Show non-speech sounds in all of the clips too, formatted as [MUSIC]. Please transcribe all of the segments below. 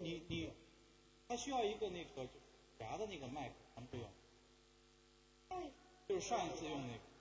你你，他需要一个那个夹的那个麦克，咱们不用，就是上一次用那个。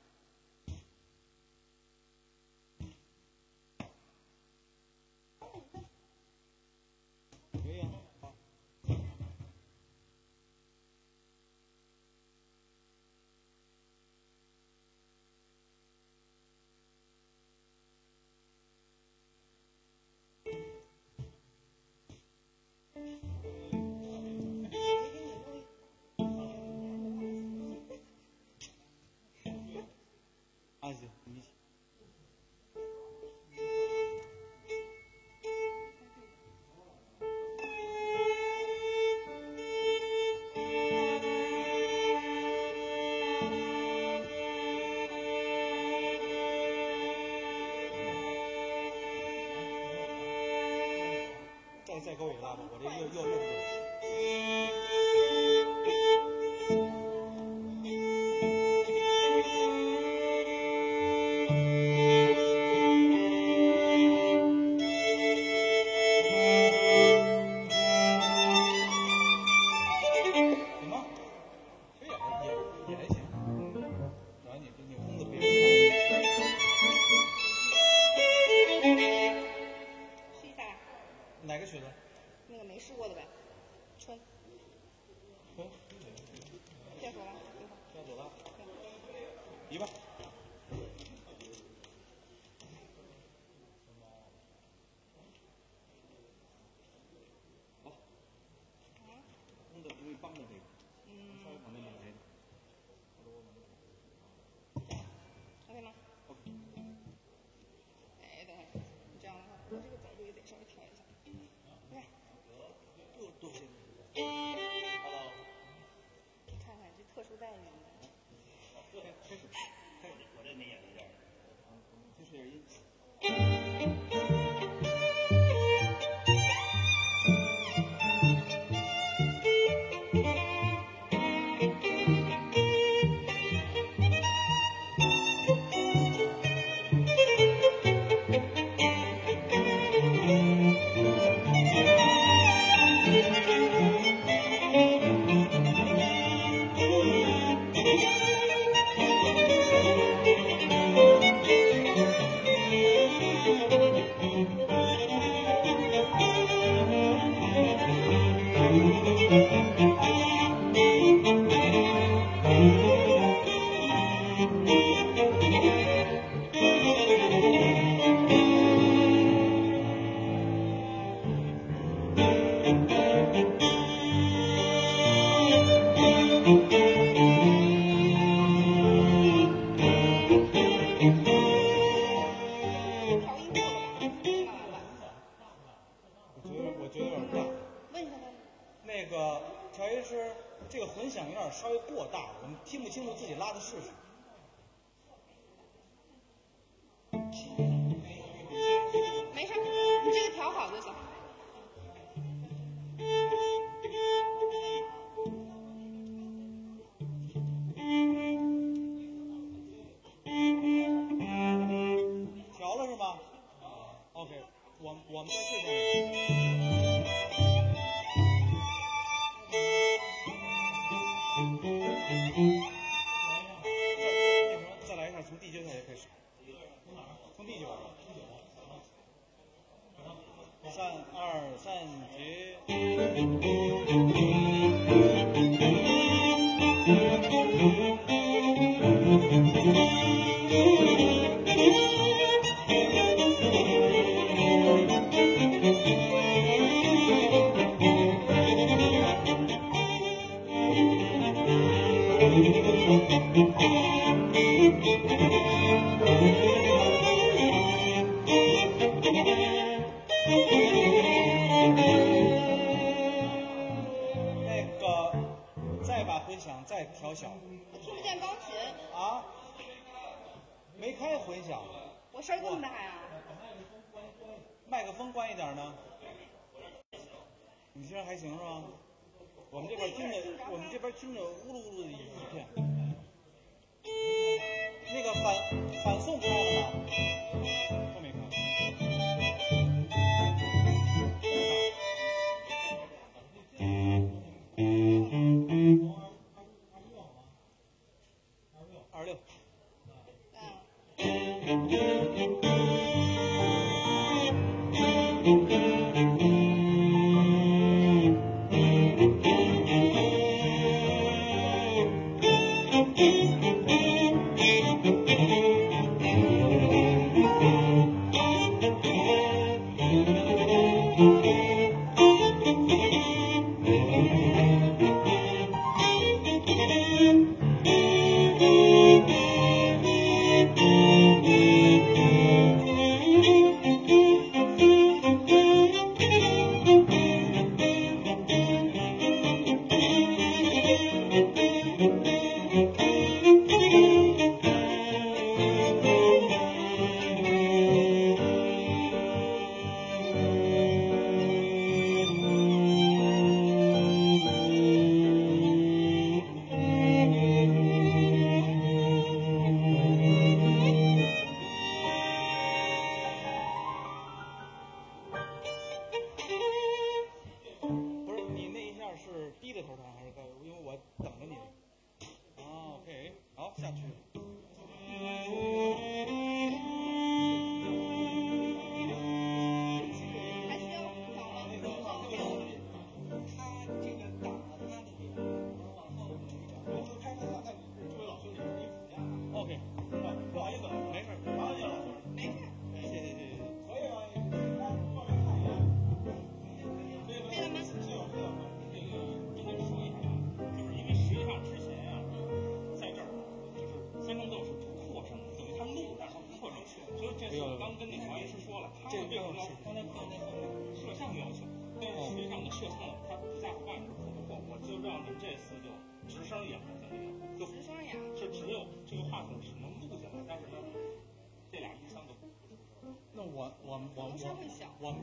我这又又又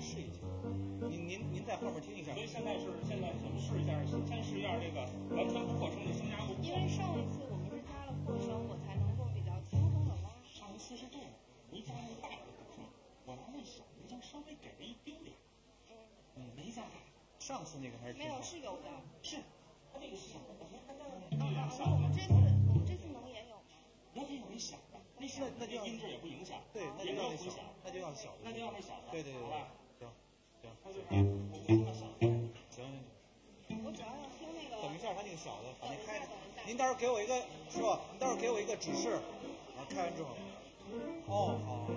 试一下，您您您在后面听一下所。以现在是现在我们试一下，先试一下这个完全不扩声的声压不因为上一次我们是加了扩声，我才能够比较轻松的拉。上一次是这样，您加那大的鼓声，我拿那小的就稍微给了一丢点，嗯，没加大，上次那个还是没有，是有的。是，它这个是小的，我觉得它啊啊，那我们这次我们这次能也有吗？也可以有一小的，那那那就音质也不影响，对，那就要那小那就要小的。那就要那小的，对对对您待会儿给我一个，师傅，您到时候给我一个指示，啊，开完之后。哦，好。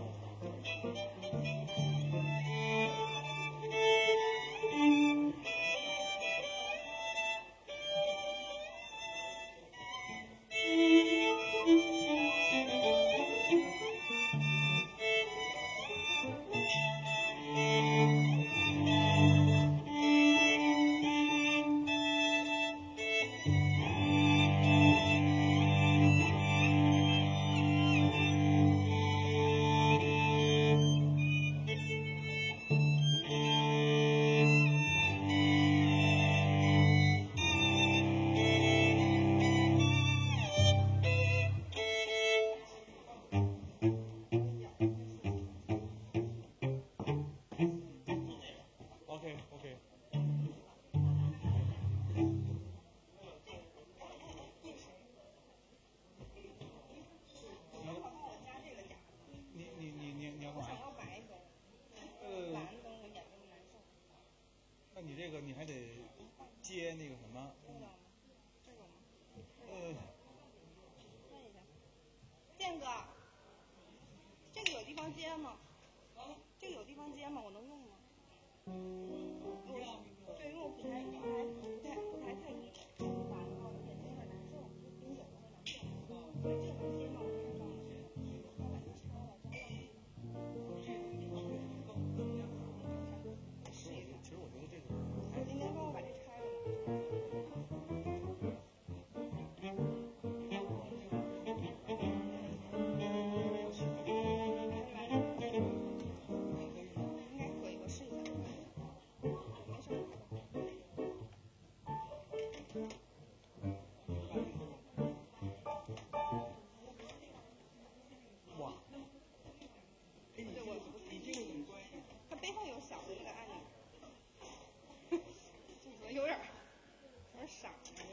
傻那个。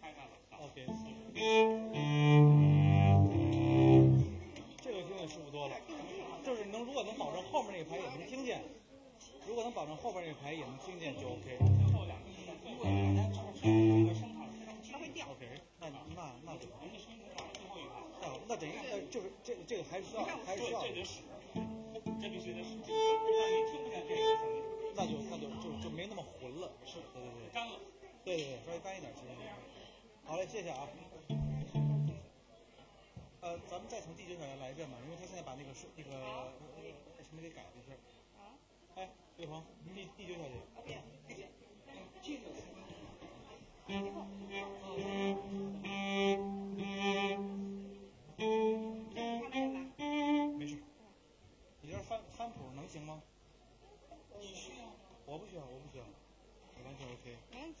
开开了，OK，这个听着舒服多了。就是能，如果能保证后面那个牌也能听见，如果能保证后边那个牌也能听见就 OK。这个声场非常它会掉。OK，那那那就人家声音放最后一排，那就是这这个还需要还需，要，这得使，这必须得使，让您听不见这个声音，那就那就就就没那么浑了。是对对对干了。对对对，稍微干一点其实。好嘞，谢谢啊。呃，咱们再从第九小节来一遍吧，因为他现在把那个是那个那个什么给改了一下。啊？哎，刘鹏，第第九小节。啊，别，别，这个是。看到了吧？没事。你这翻翻谱能行吗？我不需要，我不需要，我完全 OK。没问题。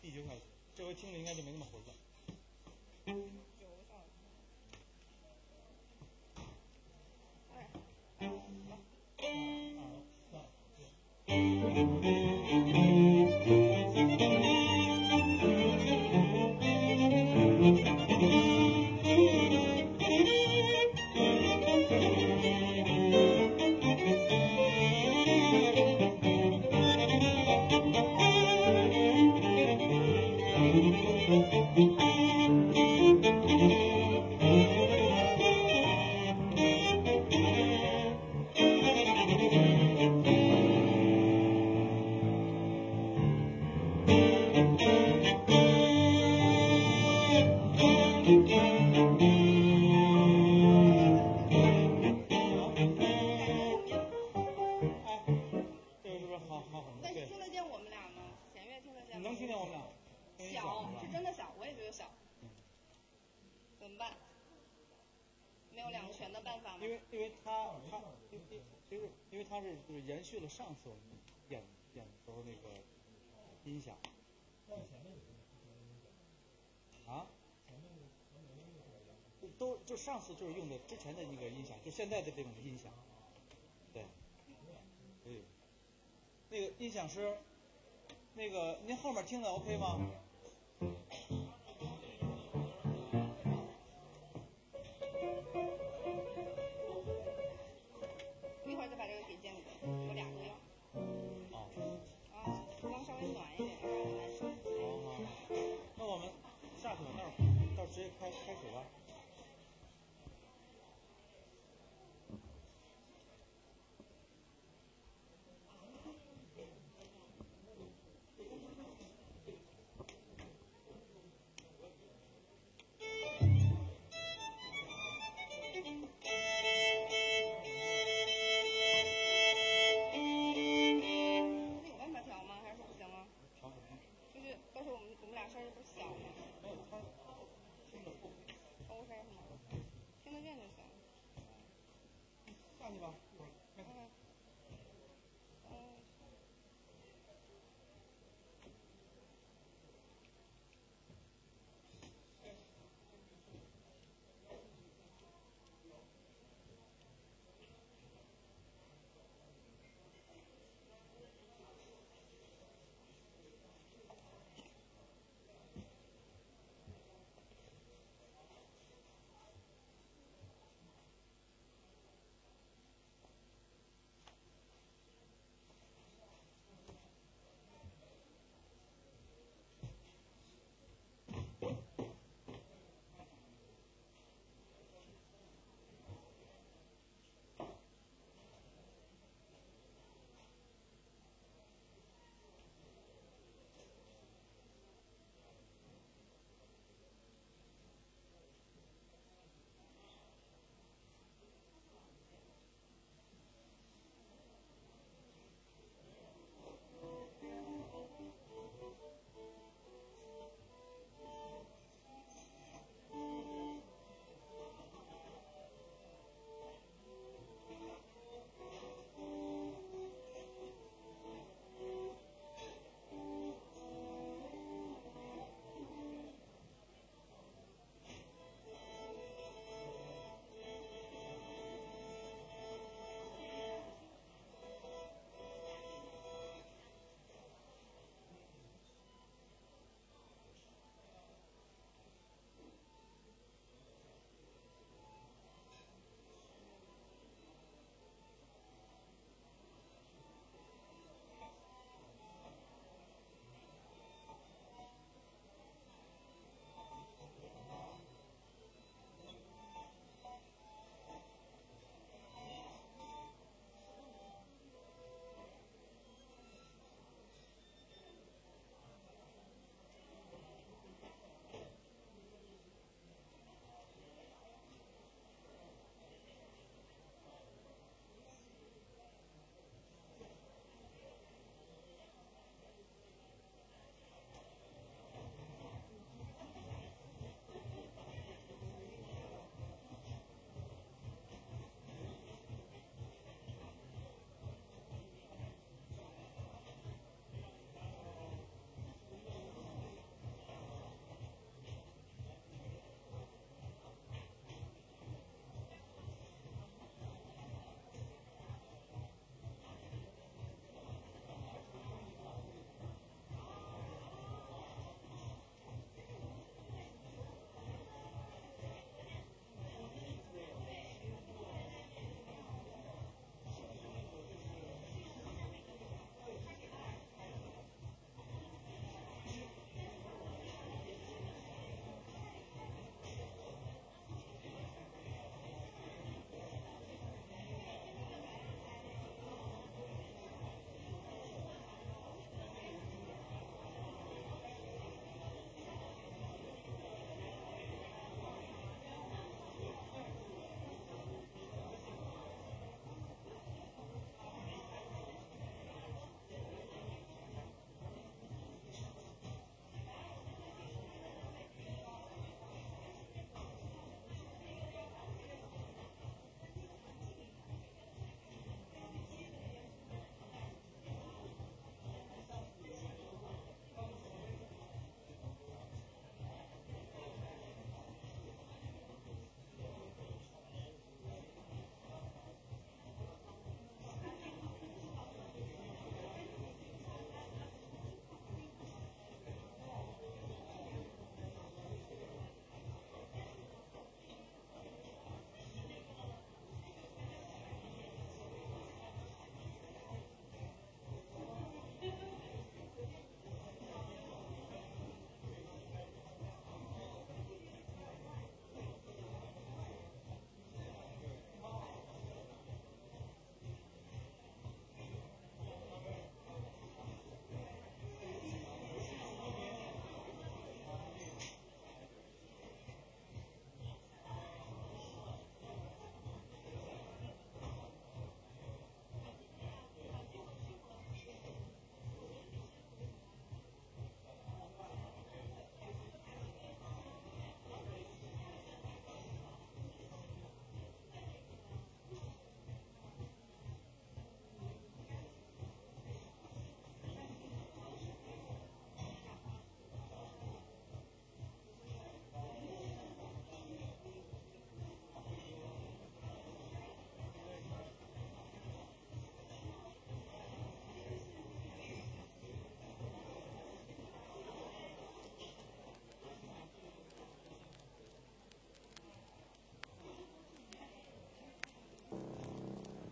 第九小节，这回听着应该就没那么浑了。有上。哎，这个它是就是延续了上次我们演演的时候那个音响。啊？都就上次就是用的之前的那个音响，就现在的这种音响。对。对。那个音响师，那个您后面听的 OK 吗？开开始吧。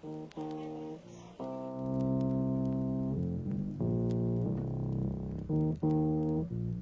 Thank you.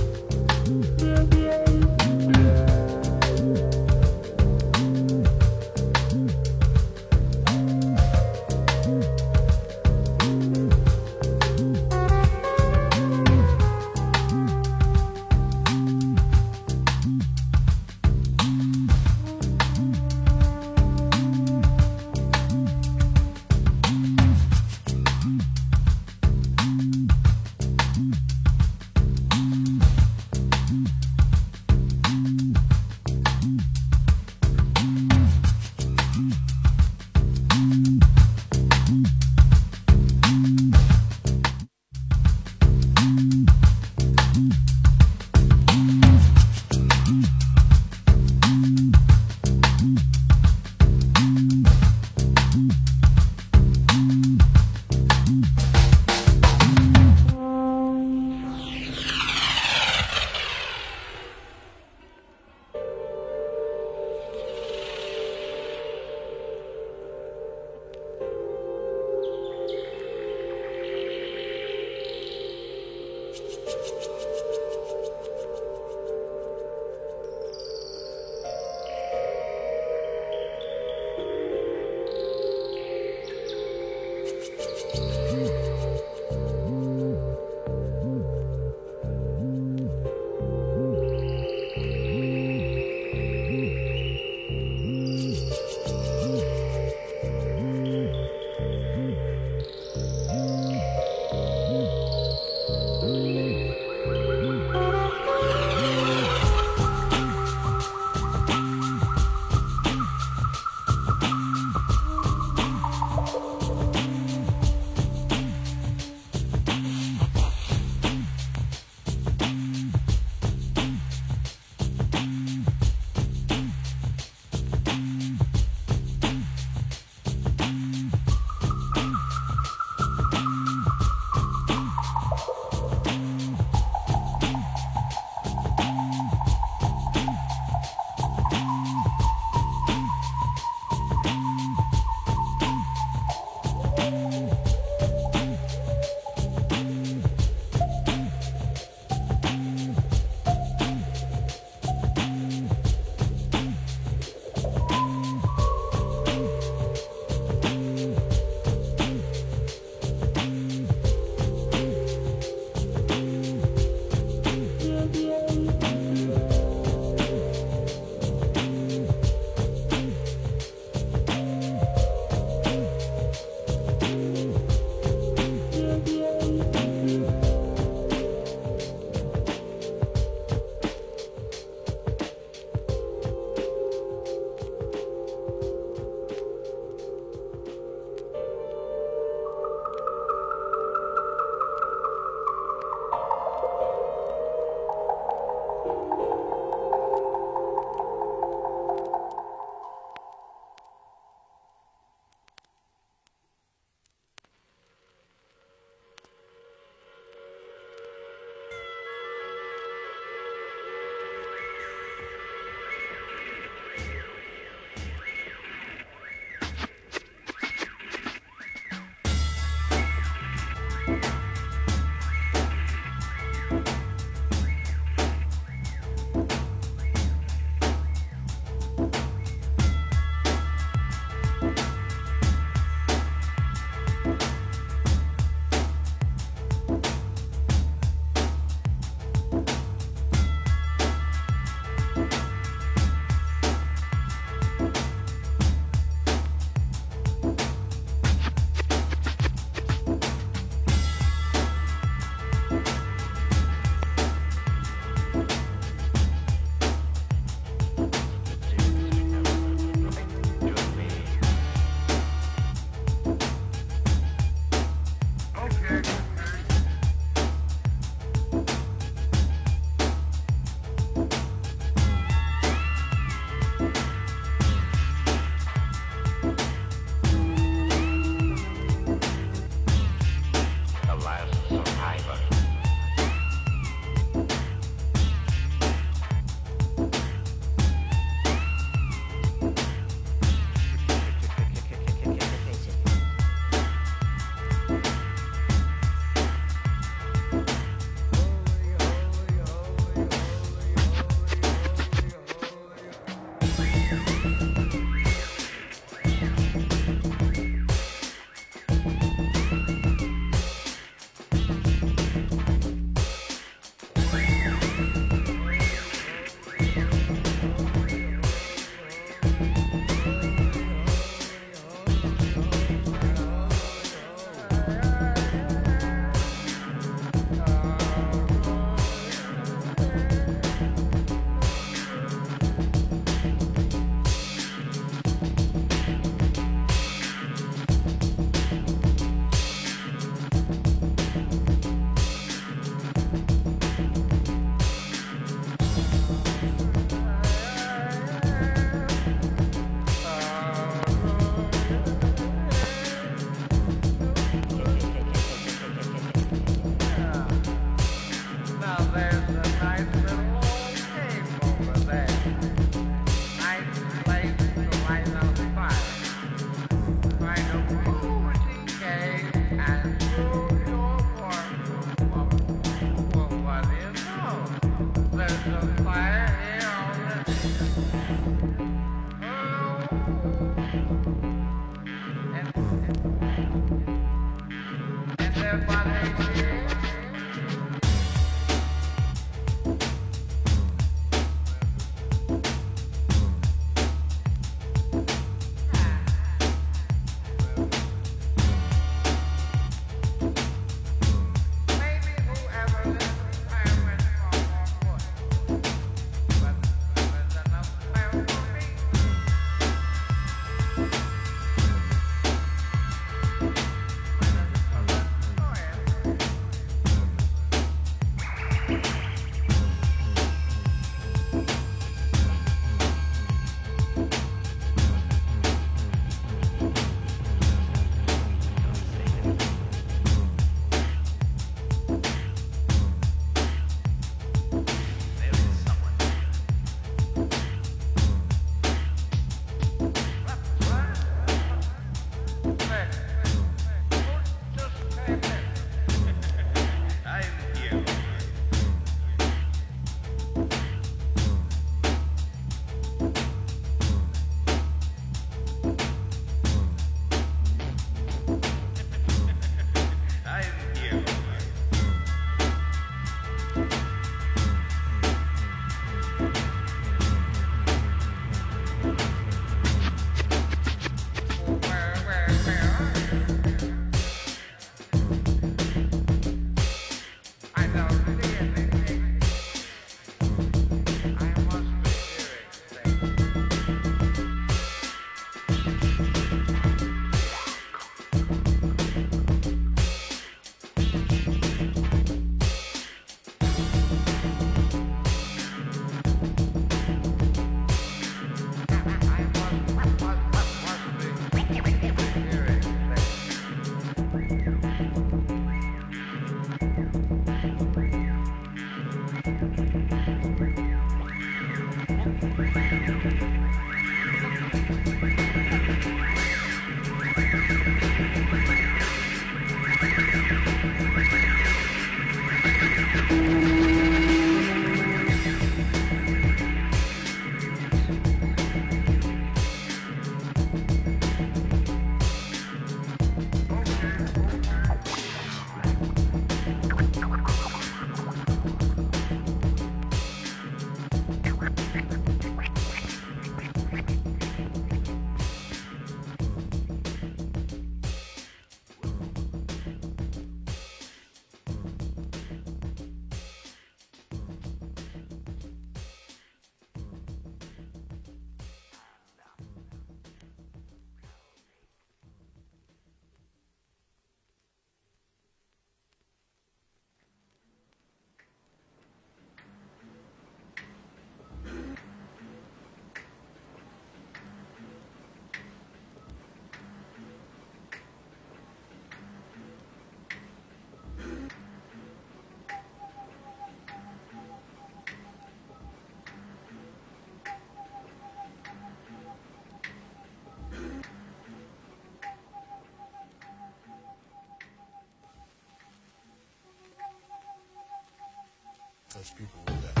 because people that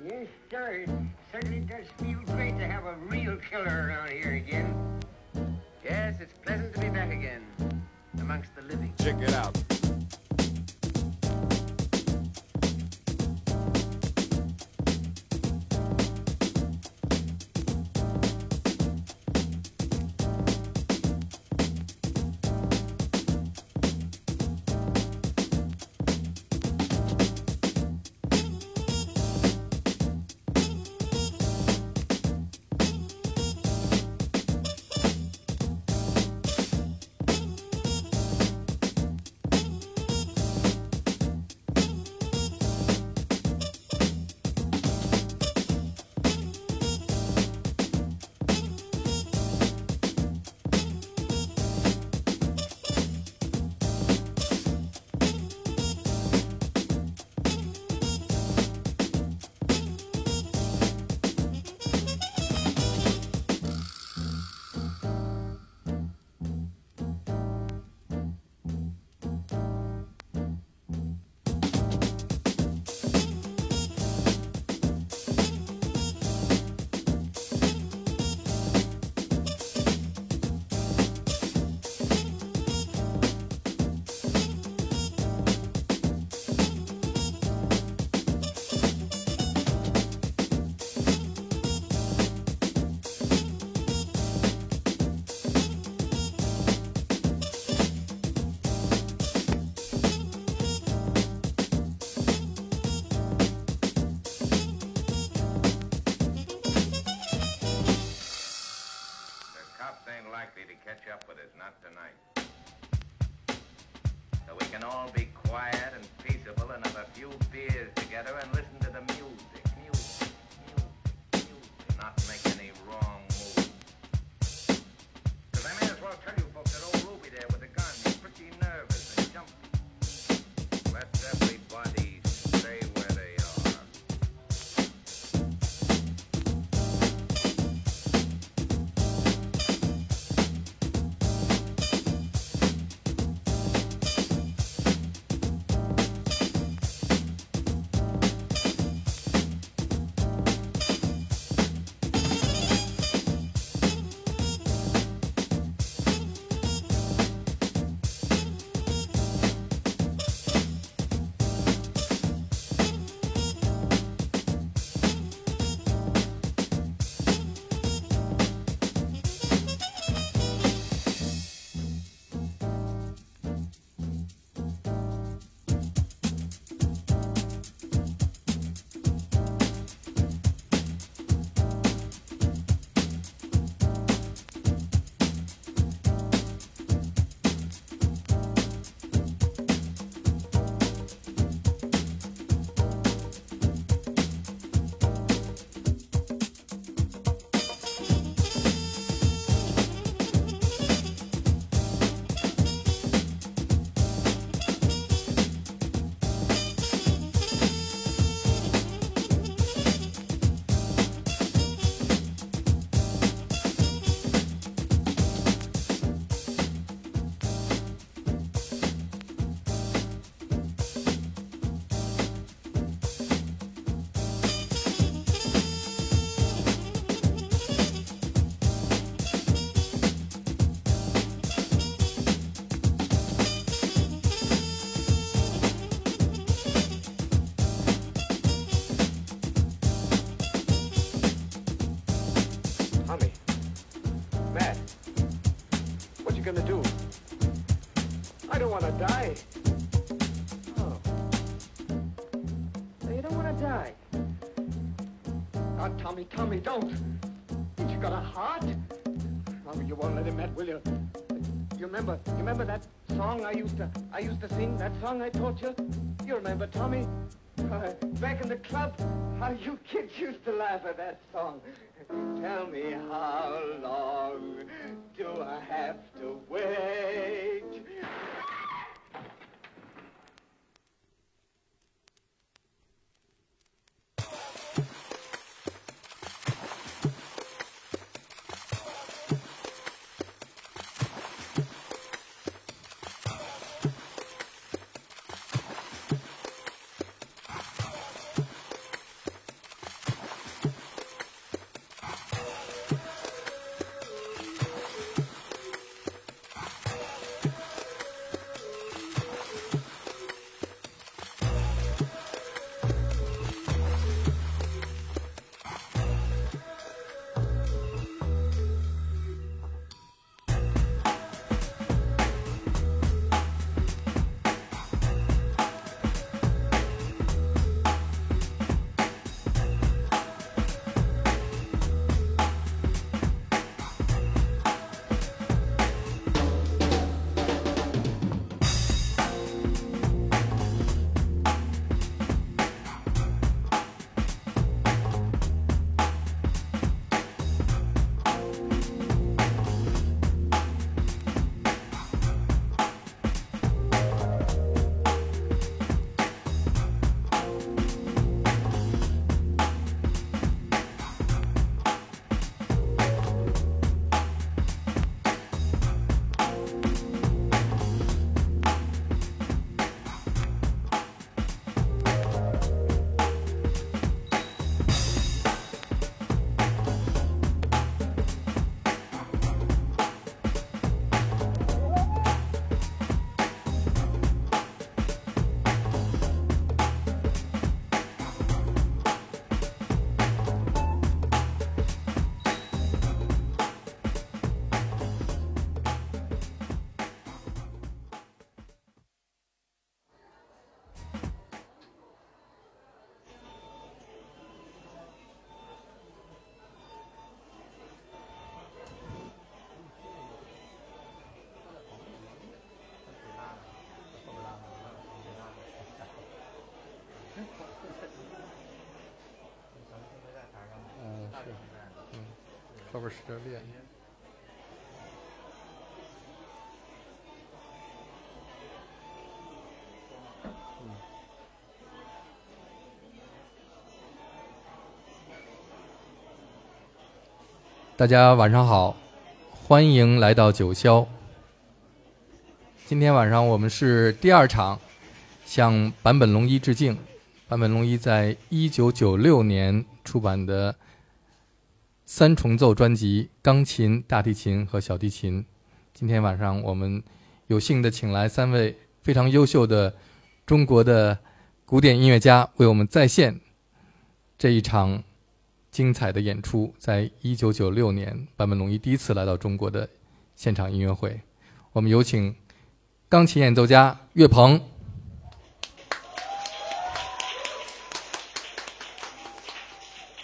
Yes, sir. It certainly does feel great to have a real killer around here again. Yes, it's pleasant to be back again amongst the living. Check it out. Tommy, Tommy, don't. Ain't you got a heart? Oh, you won't let him, Matt, will you? You remember, you remember that song I used to, I used to sing, that song I taught you? You remember, Tommy? Uh, back in the club, how you [LAUGHS] kids used to laugh at that song. Tell me how long do I have to wait? 后边使劲练。大家晚上好，欢迎来到九霄。今天晚上我们是第二场，向坂本龙一致敬。坂本龙一在一九九六年出版的三重奏专辑《钢琴、大提琴和小提琴》。今天晚上我们有幸的请来三位非常优秀的中国的古典音乐家，为我们再现这一场精彩的演出。在一九九六年，坂本龙一第一次来到中国的现场音乐会，我们有请钢琴演奏家岳鹏。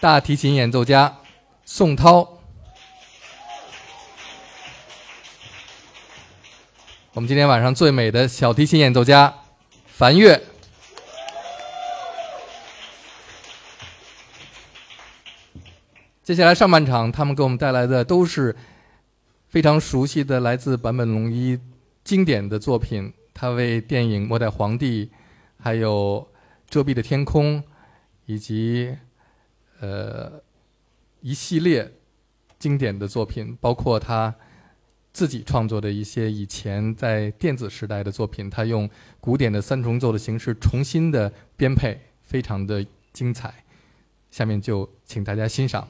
大提琴演奏家宋涛，我们今天晚上最美的小提琴演奏家樊月，接下来上半场，他们给我们带来的都是非常熟悉的来自坂本龙一经典的作品。他为电影《末代皇帝》、还有《遮蔽的天空》以及呃，一系列经典的作品，包括他自己创作的一些以前在电子时代的作品，他用古典的三重奏的形式重新的编配，非常的精彩。下面就请大家欣赏。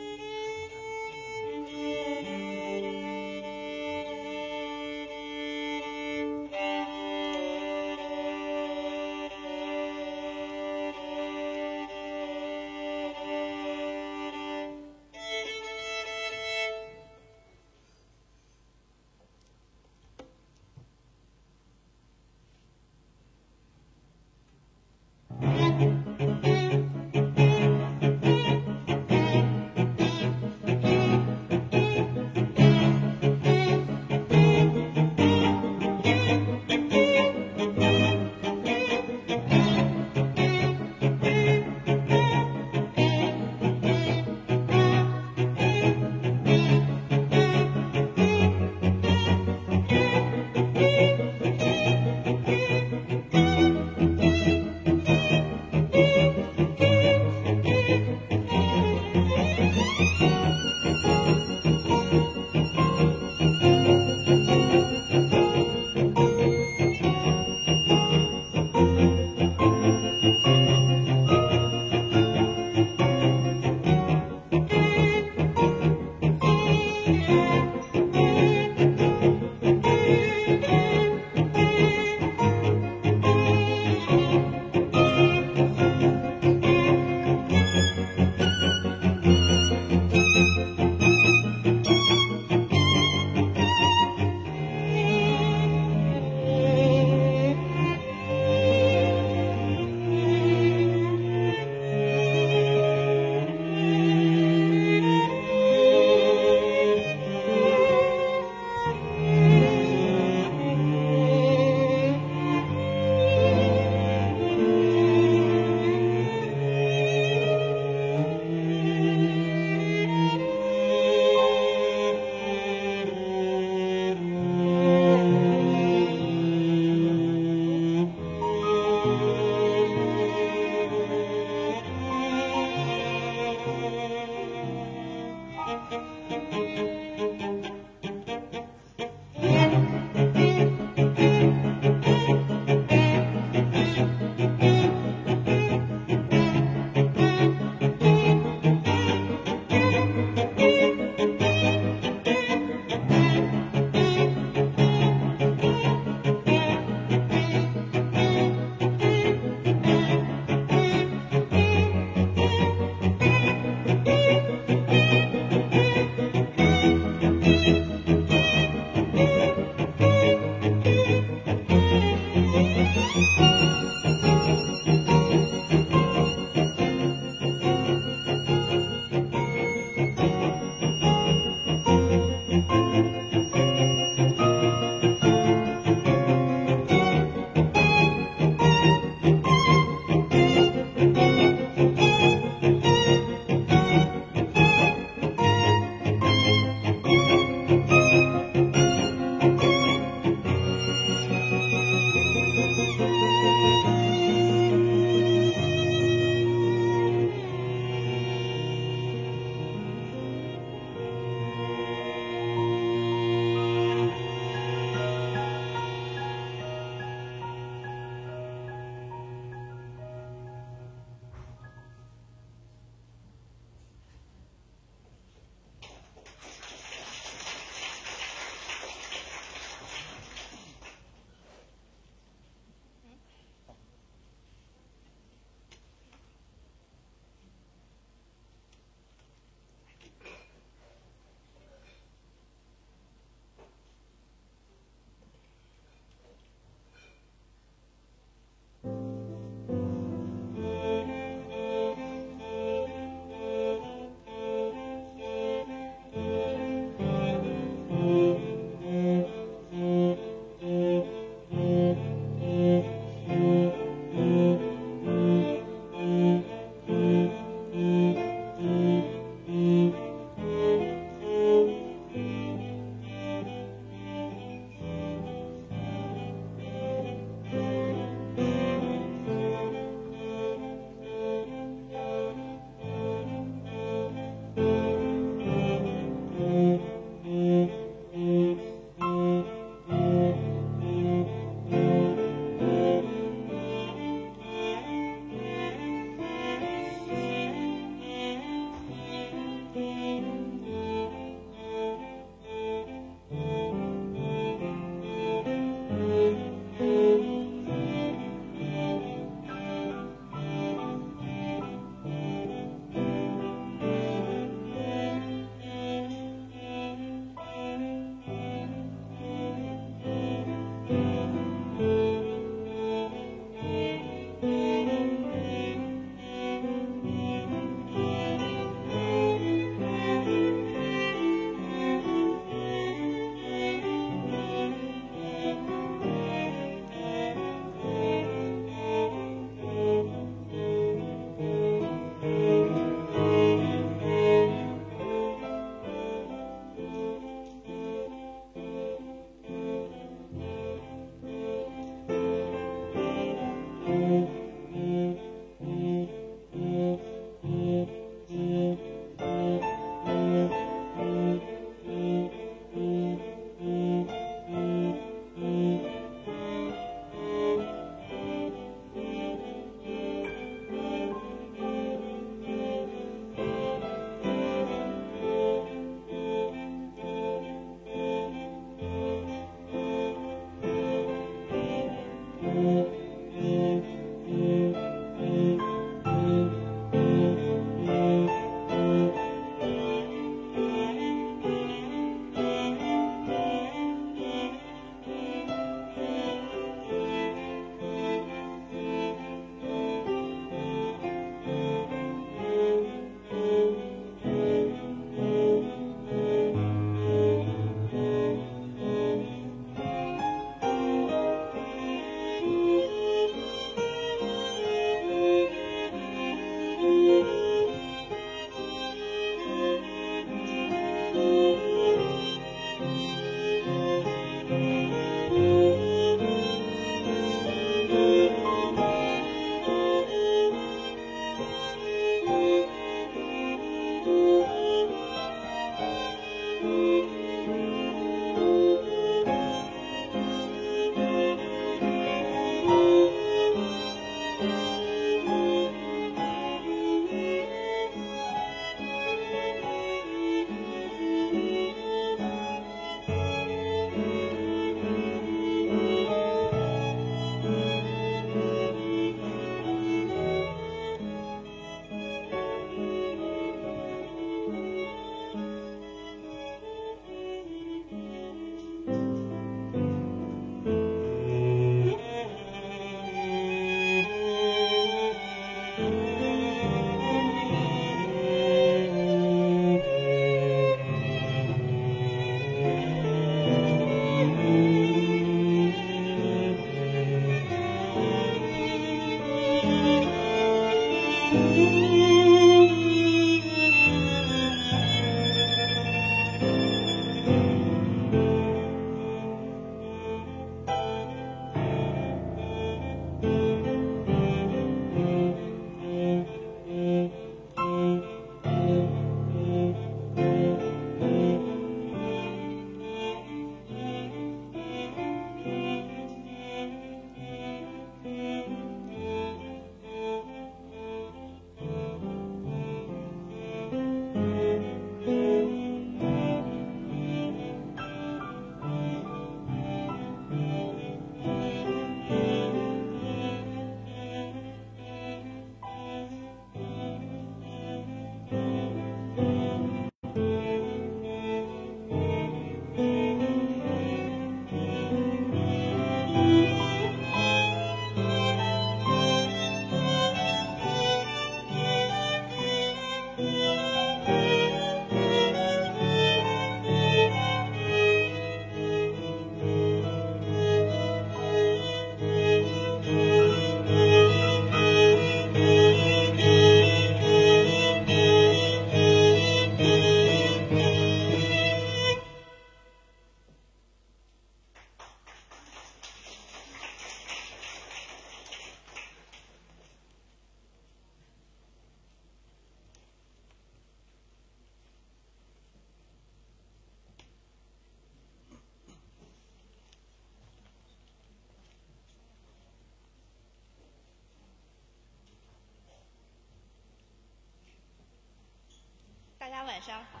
大家晚上好。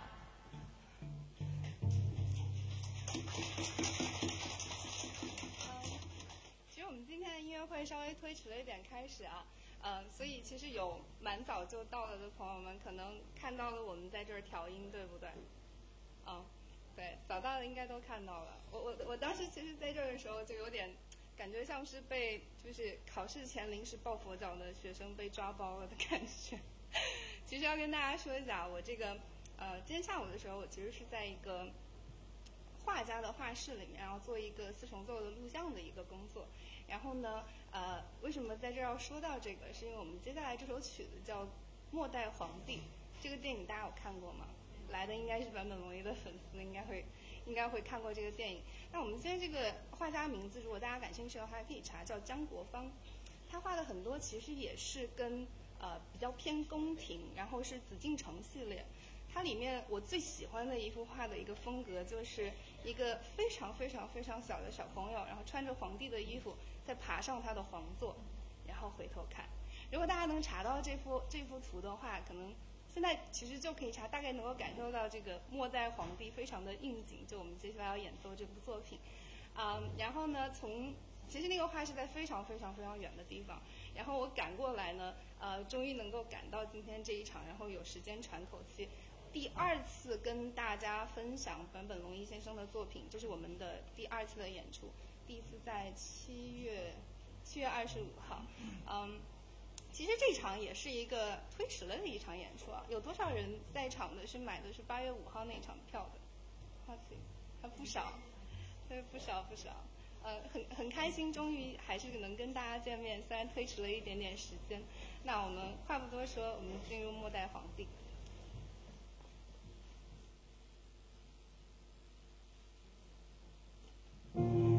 其实我们今天的音乐会稍微推迟了一点开始啊，嗯、所以其实有蛮早就到了的朋友们，可能看到了我们在这儿调音，对不对？嗯，对，早到的应该都看到了。我我我当时其实在这儿的时候就有点感觉像是被就是考试前临时抱佛脚的学生被抓包了的感觉。其实要跟大家说一下，我这个呃今天下午的时候，我其实是在一个画家的画室里面，然后做一个四重奏的录像的一个工作。然后呢，呃，为什么在这儿要说到这个？是因为我们接下来这首曲子叫《末代皇帝》，这个电影大家有看过吗？来的应该是坂本龙一的粉丝，应该会应该会看过这个电影。那我们今天这个画家名字，如果大家感兴趣的话，还可以查，叫江国芳。他画的很多其实也是跟呃比较偏宫廷，然后是紫禁城系列。它里面我最喜欢的一幅画的一个风格，就是一个非常非常非常小的小朋友，然后穿着皇帝的衣服，在爬上他的皇座，然后回头看。如果大家能查到这幅这幅图的话，可能现在其实就可以查，大概能够感受到这个末代皇帝非常的应景。就我们接下来要演奏这部作品，啊、然后呢，从其实那个画是在非常非常非常远的地方，然后我赶过来呢，呃，终于能够赶到今天这一场，然后有时间喘口气。第二次跟大家分享坂本龙一先生的作品，这是我们的第二次的演出，第一次在七月七月二十五号，嗯，其实这场也是一个推迟了的一场演出啊，有多少人在场的是买的是八月五号那场票的？好奇，还不少，对，不少不少。呃，很很开心，终于还是能跟大家见面，虽然推迟了一点点时间。那我们话不多说，我们进入末代皇帝。Thank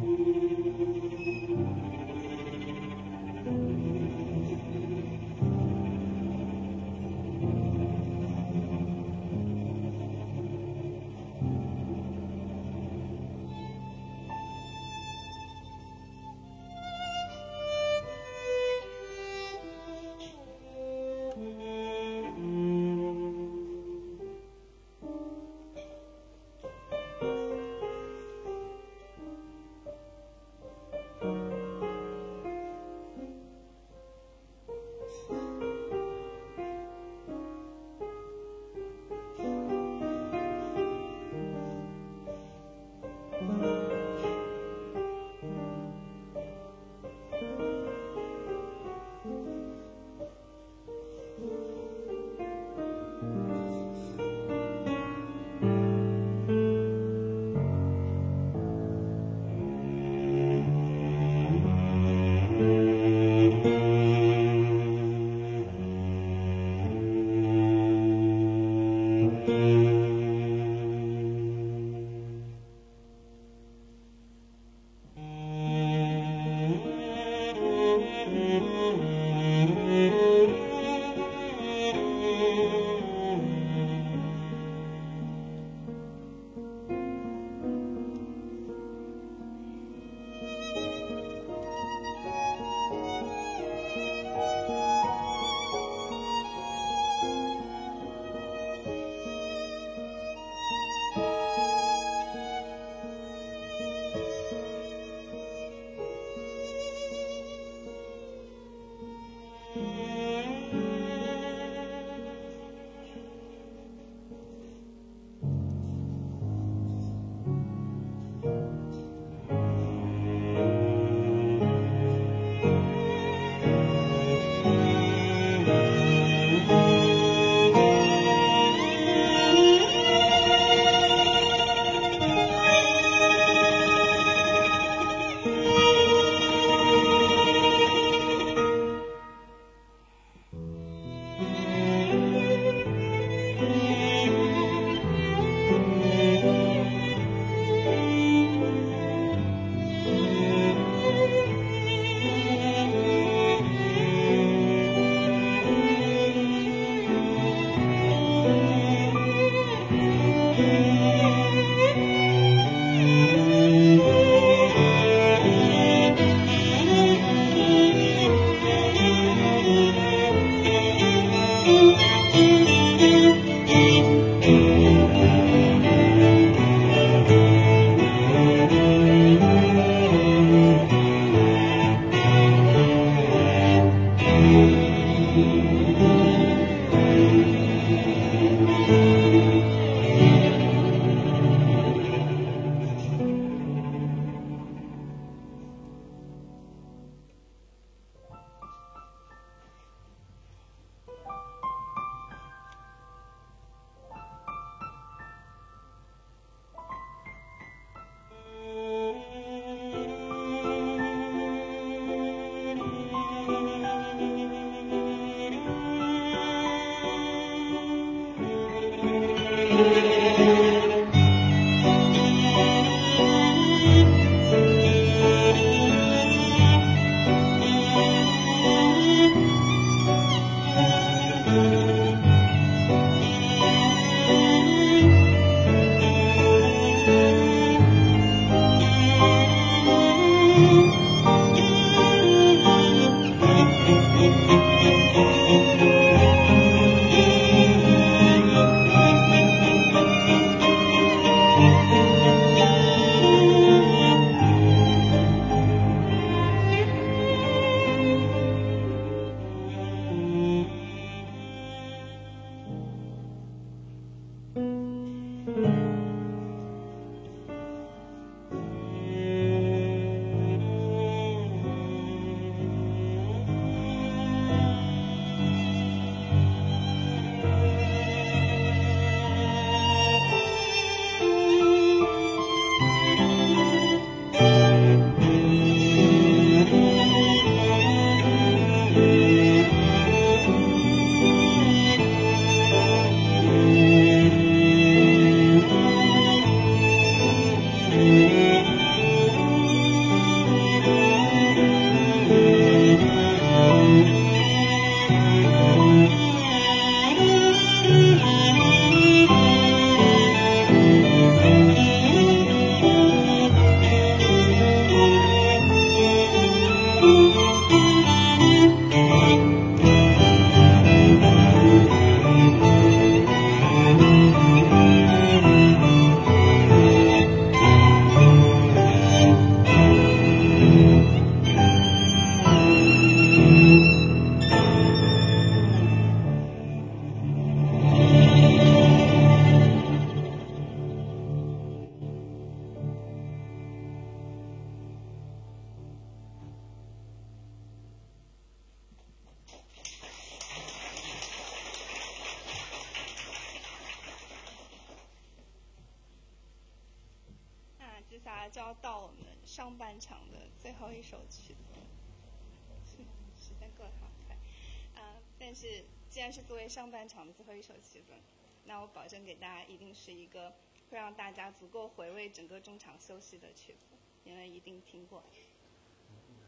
让大家足够回味整个中场休息的曲子，因为一定听过。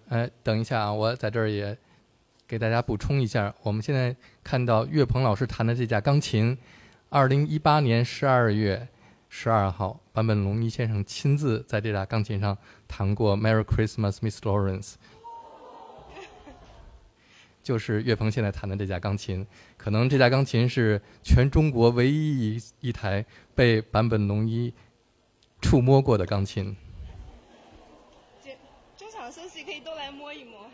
哎，等一下啊，我在这儿也给大家补充一下，我们现在看到岳鹏老师弹的这架钢琴，二零一八年十二月十二号，坂本龙一先生亲自在这架钢琴上弹过《Merry Christmas, Miss Lawrence》，[LAUGHS] 就是岳鹏现在弹的这架钢琴。可能这架钢琴是全中国唯一一一台被坂本龙一触摸过的钢琴。中场休息可以都来摸一摸。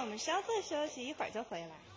我们稍作休息，一会儿就回来。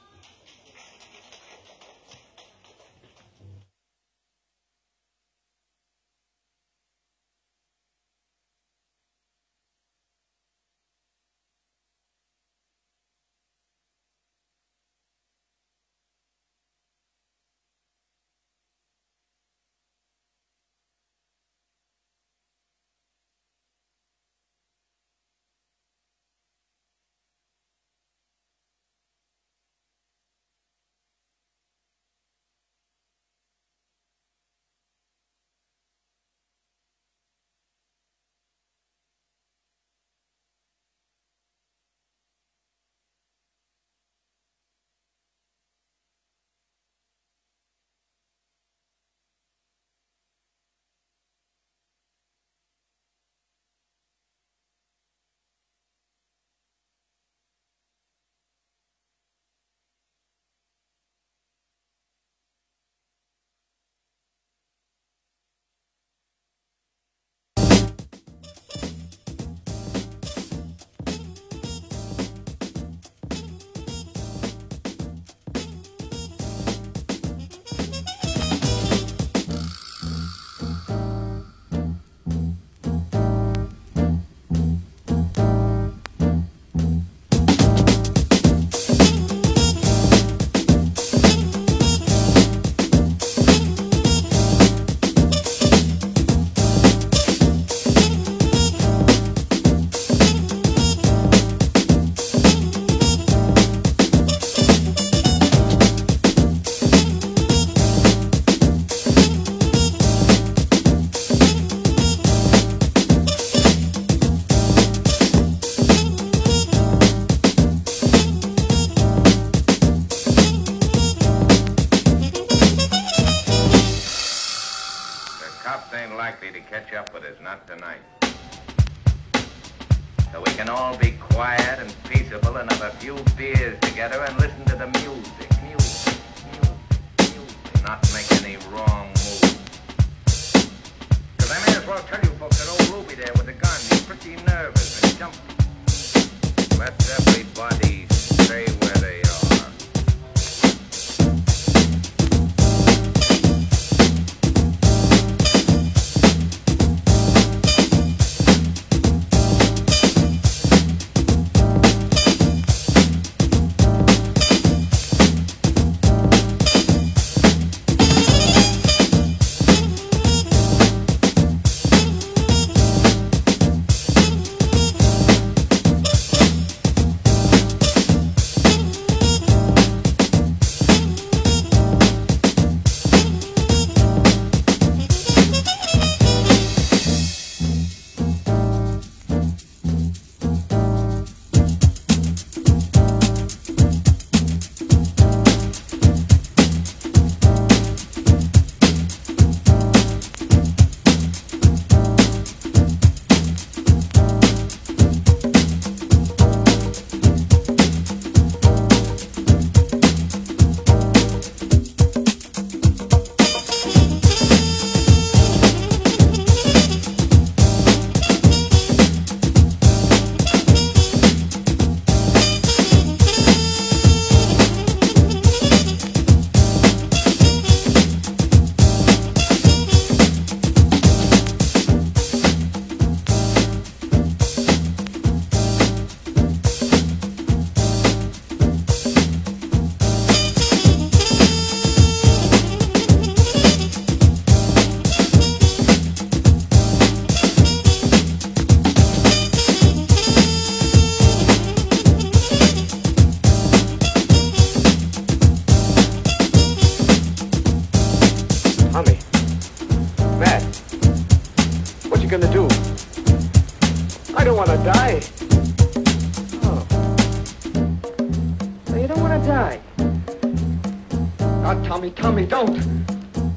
Don't.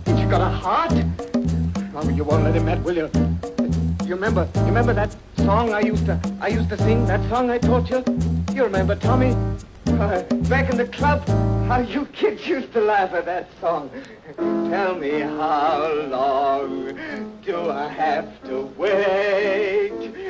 Ain't you got a heart? Oh, you won't let him, Matt, will you? You remember, you remember that song I used to, I used to sing? That song I taught you? You remember, Tommy? Uh, back in the club, how you kids used to laugh at that song. Tell me how long do I have to wait?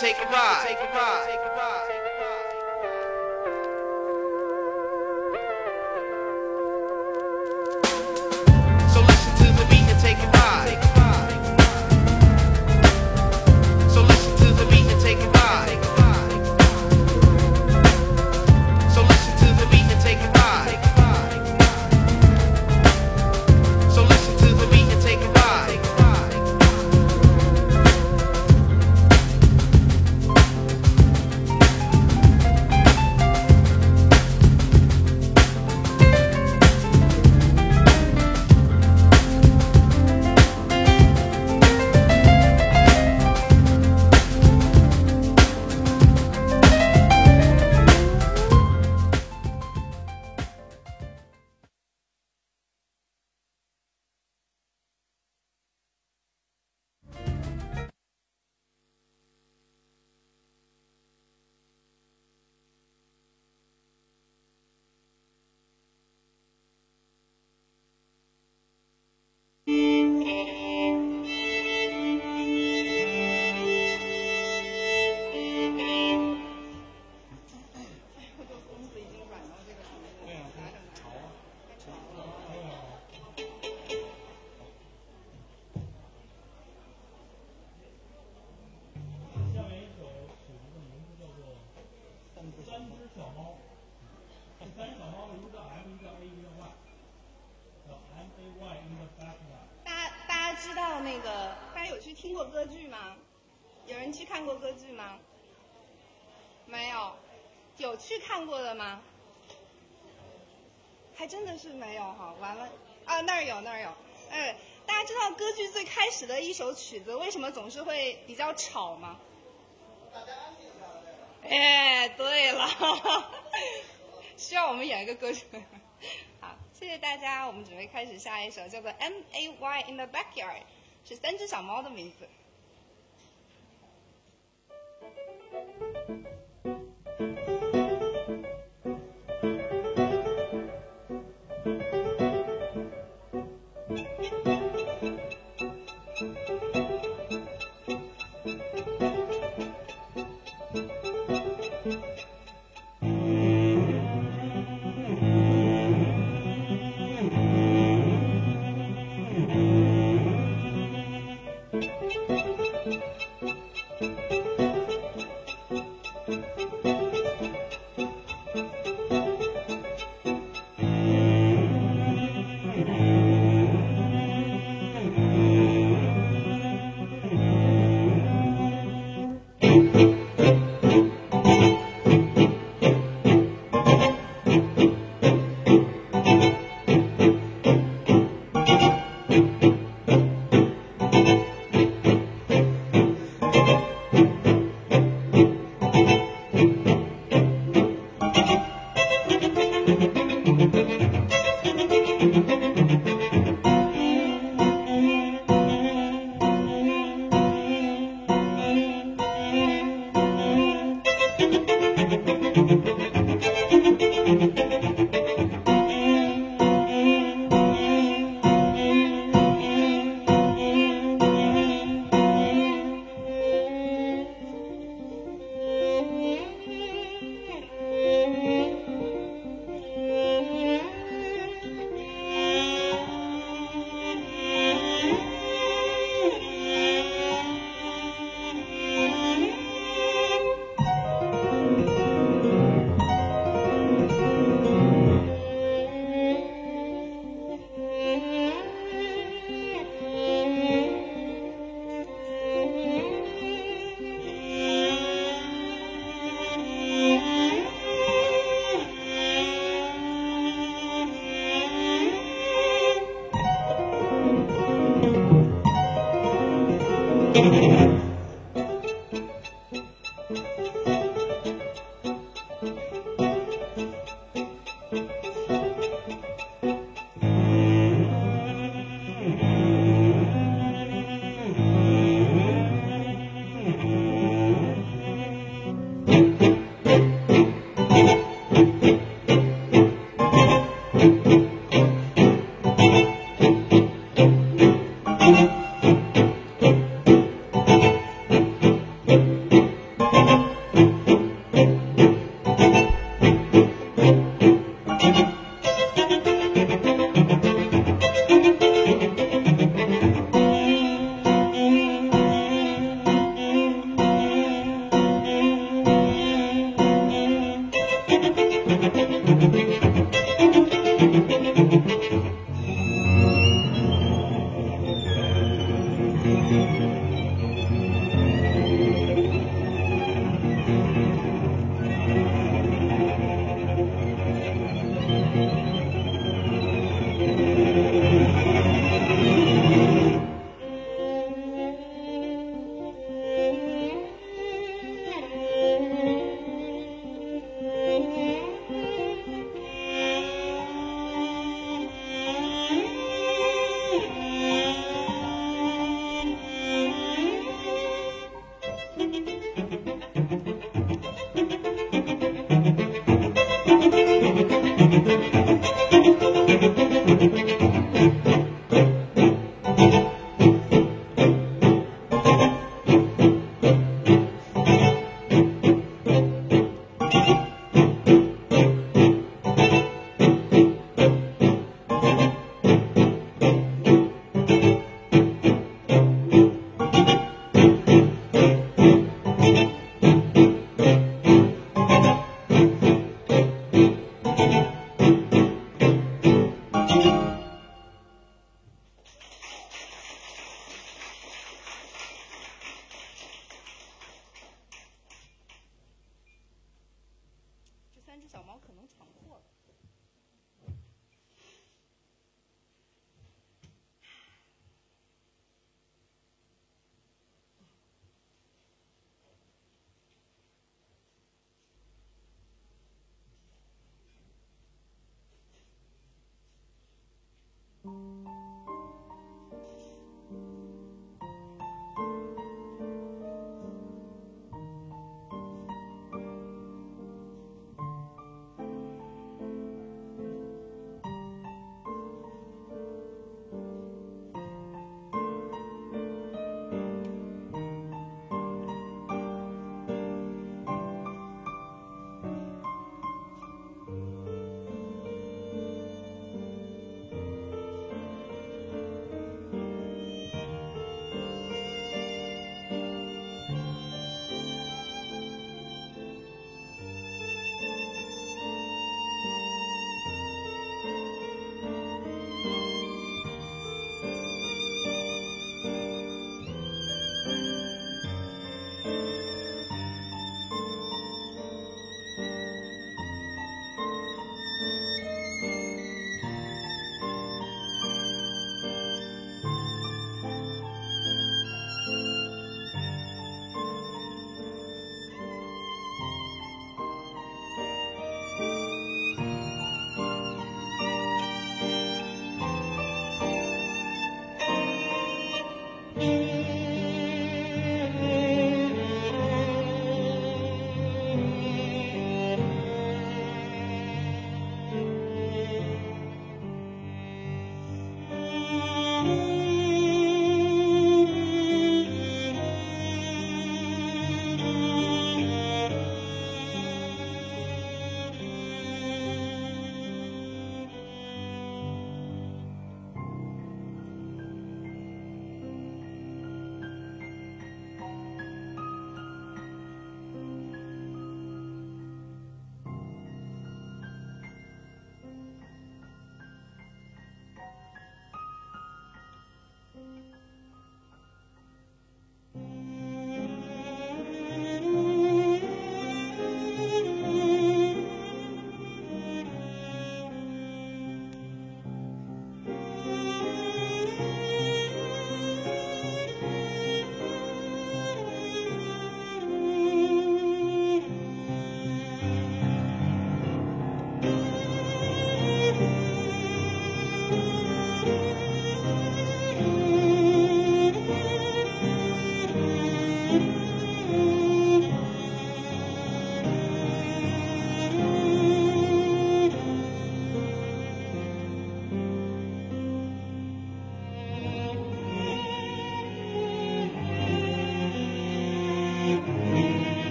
Take a ride. 看过的吗？还真的是没有哈，完了啊，那儿有那儿有，哎，大家知道歌剧最开始的一首曲子为什么总是会比较吵吗？哎，对了，[LAUGHS] 需要我们演一个歌曲。好，谢谢大家，我们准备开始下一首，叫做《M A Y in the Backyard》，是三只小猫的名字。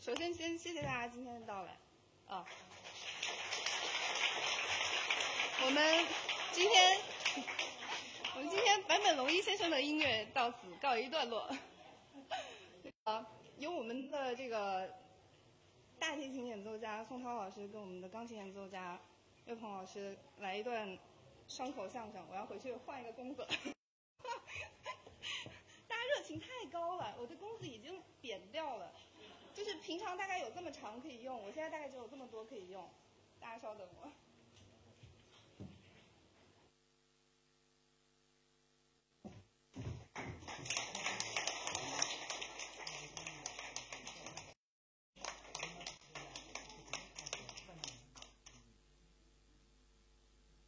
首先先谢谢大家今天的到来，啊，我们今天 [LAUGHS] 我们今天坂本龙一先生的音乐到此告一段落。[LAUGHS] 啊，由我们的这个大提琴演奏家宋涛老师跟我们的钢琴演奏家岳鹏老师来一段双口相声。我要回去换一个工子。[LAUGHS] 大家热情太高了，我的工子已经扁掉了，就是平常大概有这么长可以用，我现在大概只有这么多可以用。大家稍等我。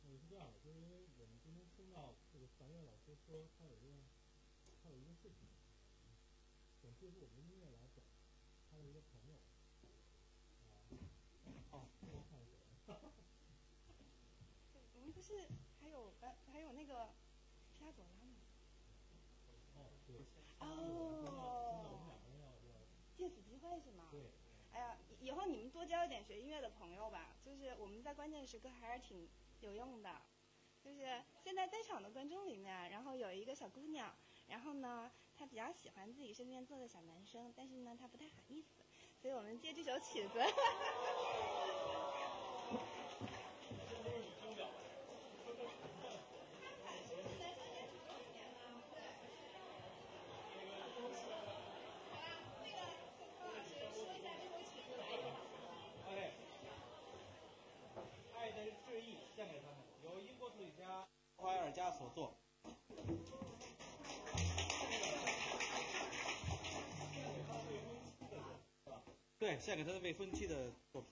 我是这样的，就是因为我们今天听到这个樊越老师说他有一个他有一个事情，想借助我们音乐来他的一个朋友，啊，哦？我们不是还有呃还有那个皮亚佐拉吗？哦，对，哦，两个人要要借此机会是吗？对。哎呀，以以后你们多交一点学音乐的朋友吧，就是我们在关键时刻还是挺有用的。就是现在在场的观众里面，然后有一个小姑娘，然后呢，她比较喜欢自己身边坐的小男生，但是呢，他不太好意思，所以我们借这首曲子。哎，爱的致意献给他们，由英国作曲家怀尔加所作。对，献给他的未婚妻的作品。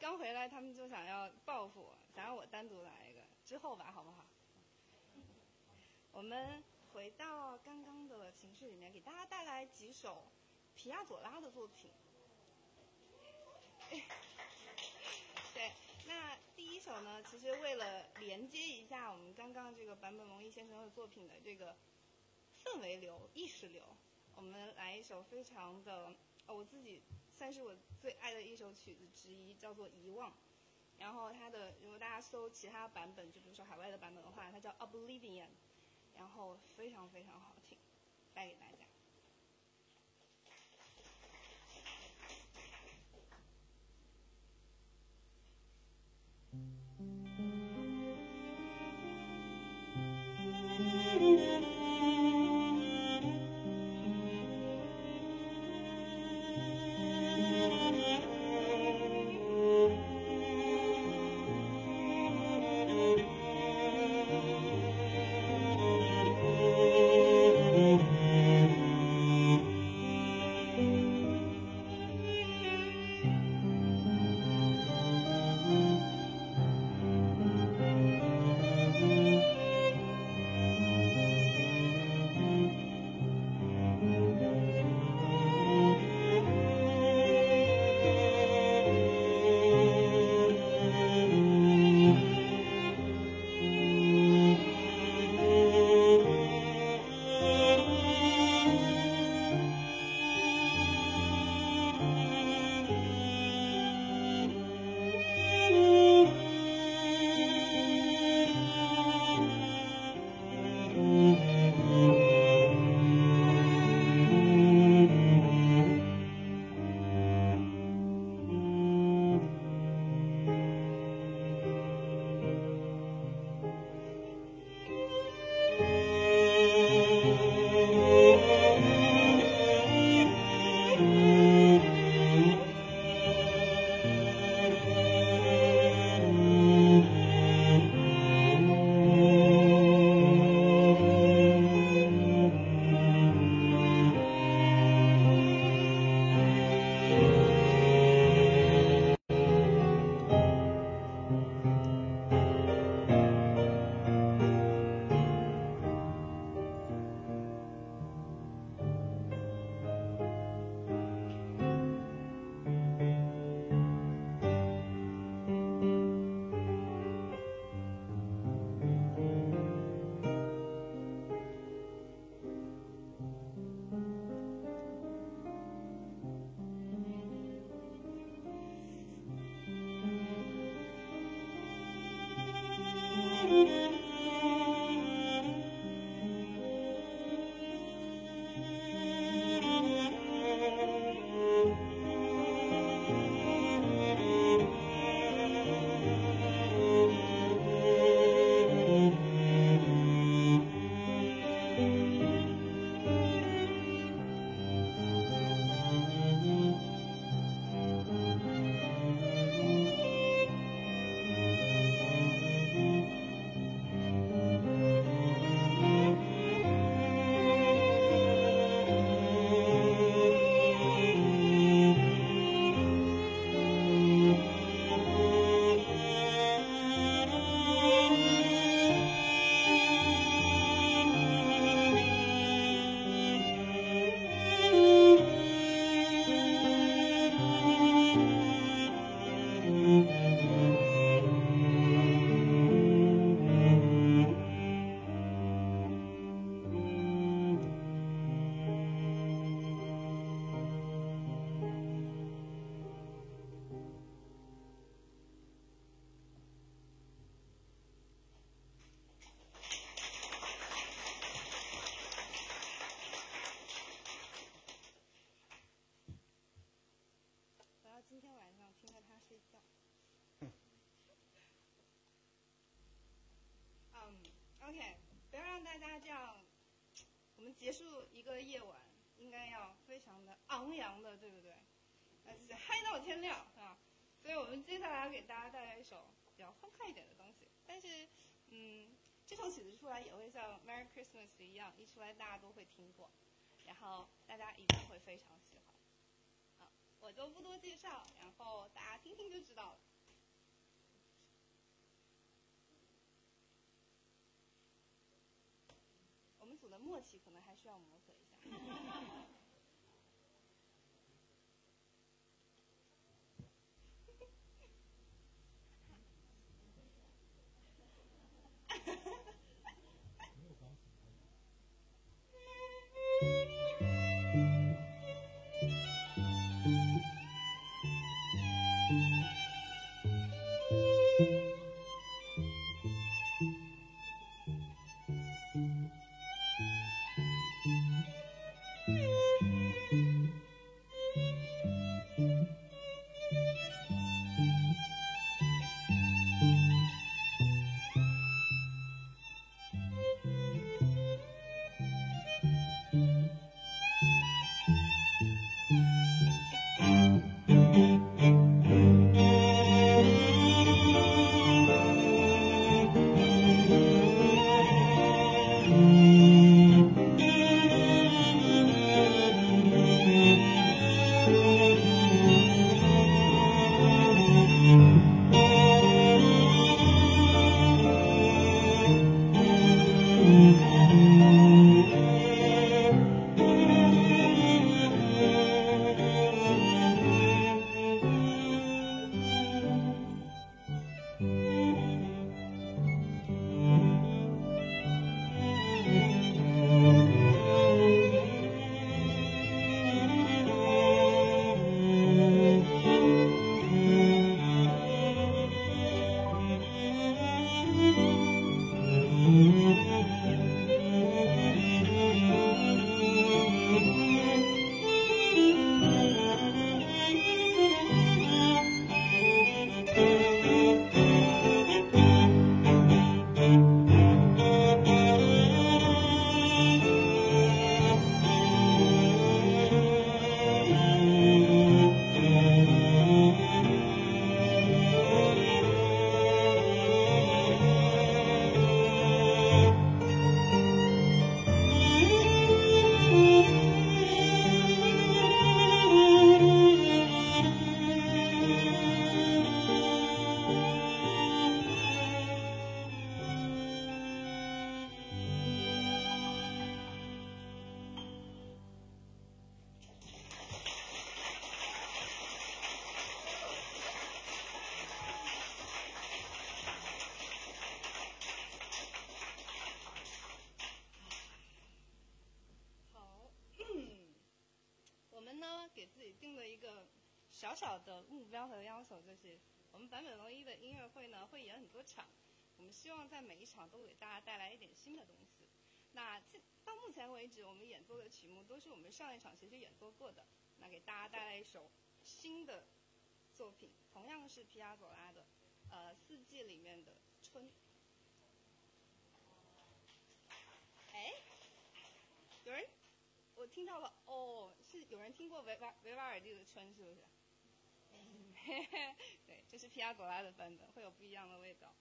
刚回来，他们就想要报复我，想让我单独来一个，之后吧，好不好？我们回到刚刚的情绪里面，给大家带来几首皮亚佐拉的作品。[LAUGHS] 对，那第一首呢，其实为了连接一下我们刚刚这个坂本龙一先生的作品的这个氛围流、意识流，我们来一首非常的，我自己算是我最爱的一首曲子之一，叫做《遗忘》。然后它的，如果大家搜其他版本，就比如说海外的版本的话，它叫《Oblivion》，然后非常非常好听，带给大家。结束一个夜晚，应该要非常的昂扬的，对不对？那就是嗨到天亮啊！所以我们接下来给大家带来一首比较欢快一点的东西。但是，嗯，这首曲子出来也会像《Merry Christmas》一样，一出来大家都会听过，然后大家一定会非常喜欢。啊，我就不多介绍，然后大家听听就知道了。我们组的默契。让我们摸索一下。小小的目标和要求，就是我们坂本龙一的音乐会呢会演很多场，我们希望在每一场都给大家带来一点新的东西。那到目前为止，我们演奏的曲目都是我们上一场其实演奏过的，那给大家带来一首新的作品，同样是皮亚佐拉的，呃，四季里面的春。哎，有人，我听到了，哦，是有人听过维瓦维瓦尔第的《春》是不是？对，这是皮亚佐拉的版本，会有不一样的味道。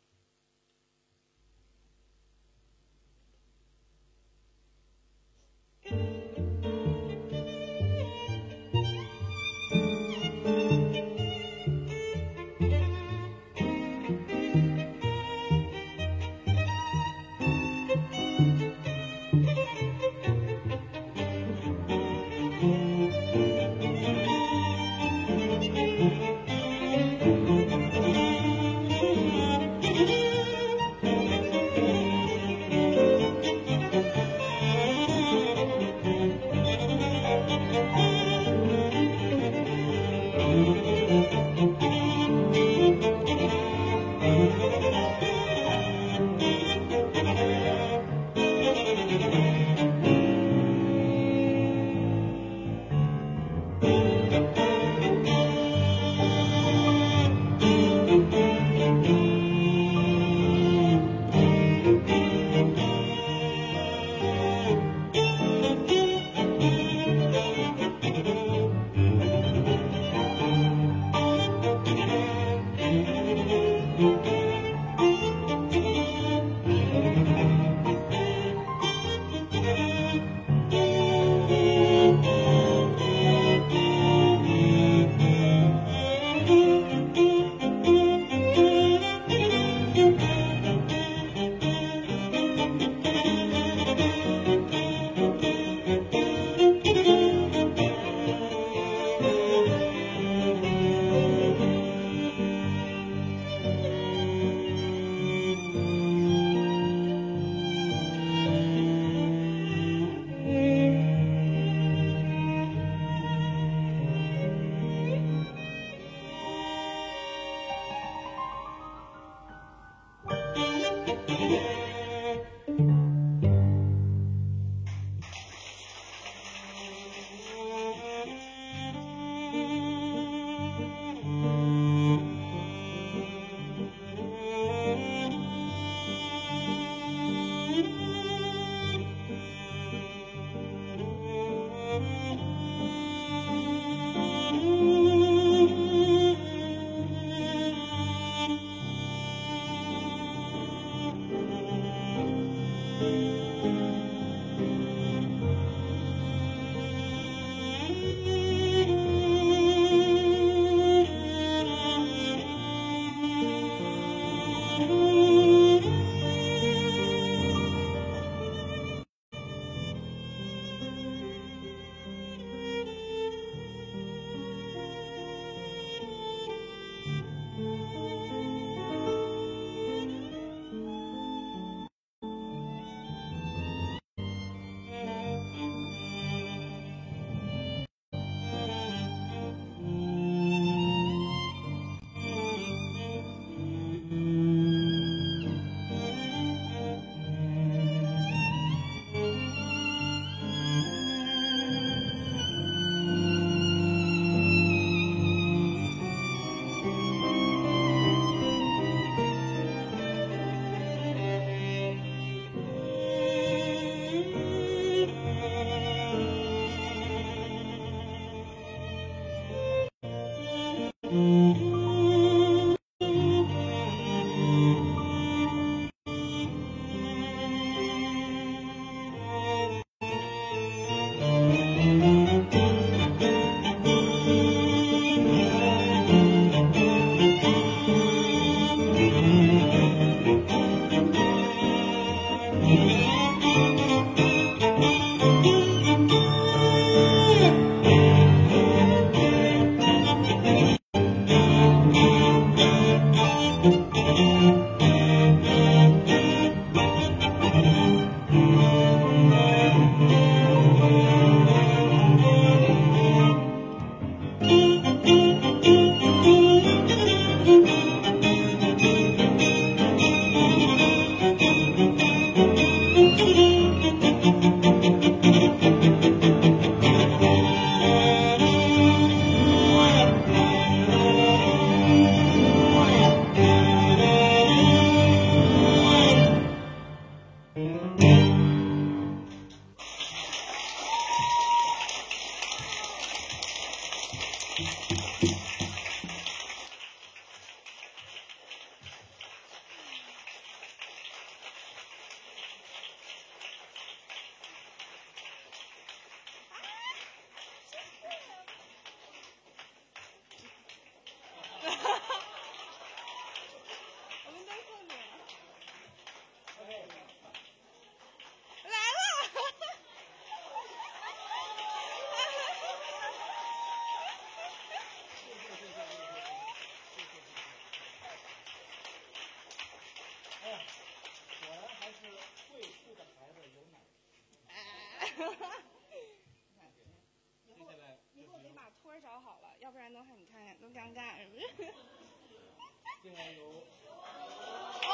哦，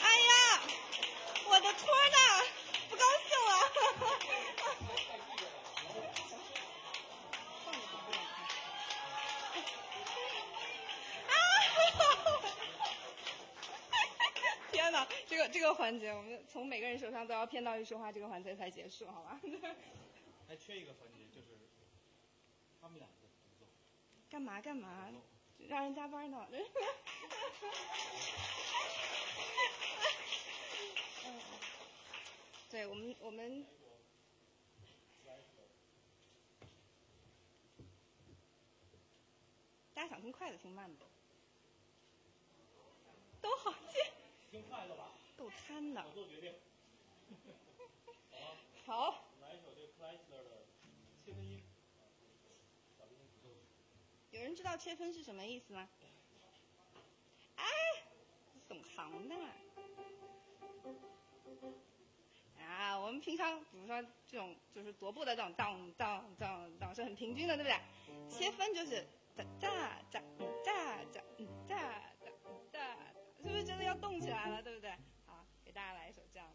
哎呀，我的托儿呢？不高兴了。啊！[LAUGHS] 天哪，这个这个环节，我们从每个人手上都要骗到一束花，这个环节才结束，好吧？还缺一个环节，就是他们两个。干嘛干嘛？让人加班呢？嗯，对我们我们大家想听快的，听慢的，都好听。听快的吧，够贪的。做决定。好，有人知道切分是什么意思吗？哎，懂行的。啊，我们平常比如说这种就是踱步的这种当当当当是很平均的，对不对？切分就是哒哒哒哒哒哒哒哒，是不是真的要动起来了，对不对？好，给大家来一首这样。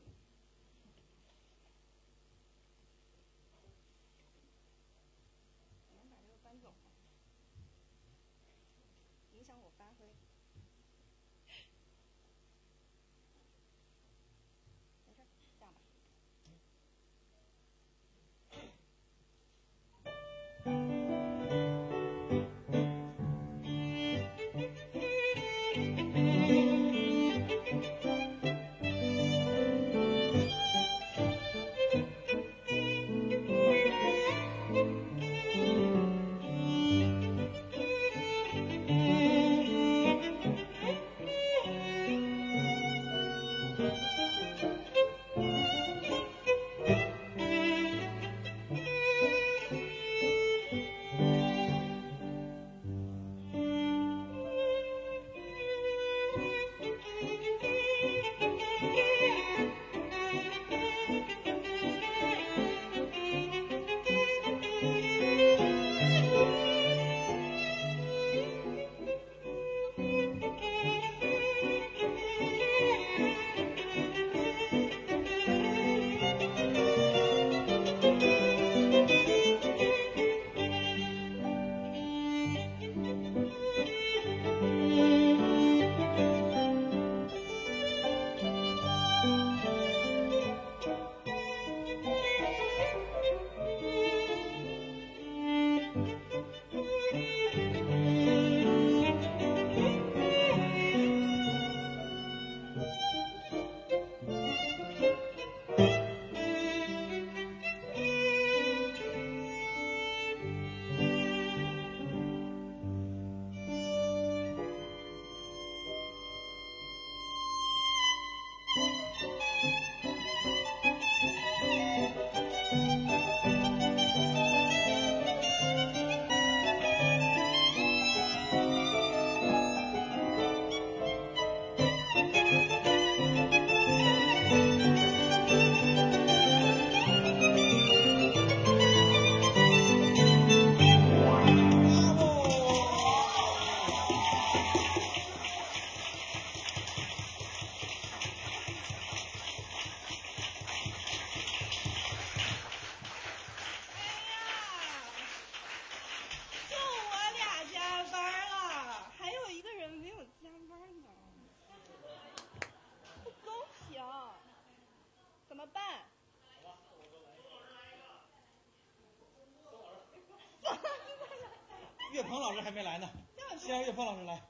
方老师还没来呢，先让岳峰老师来。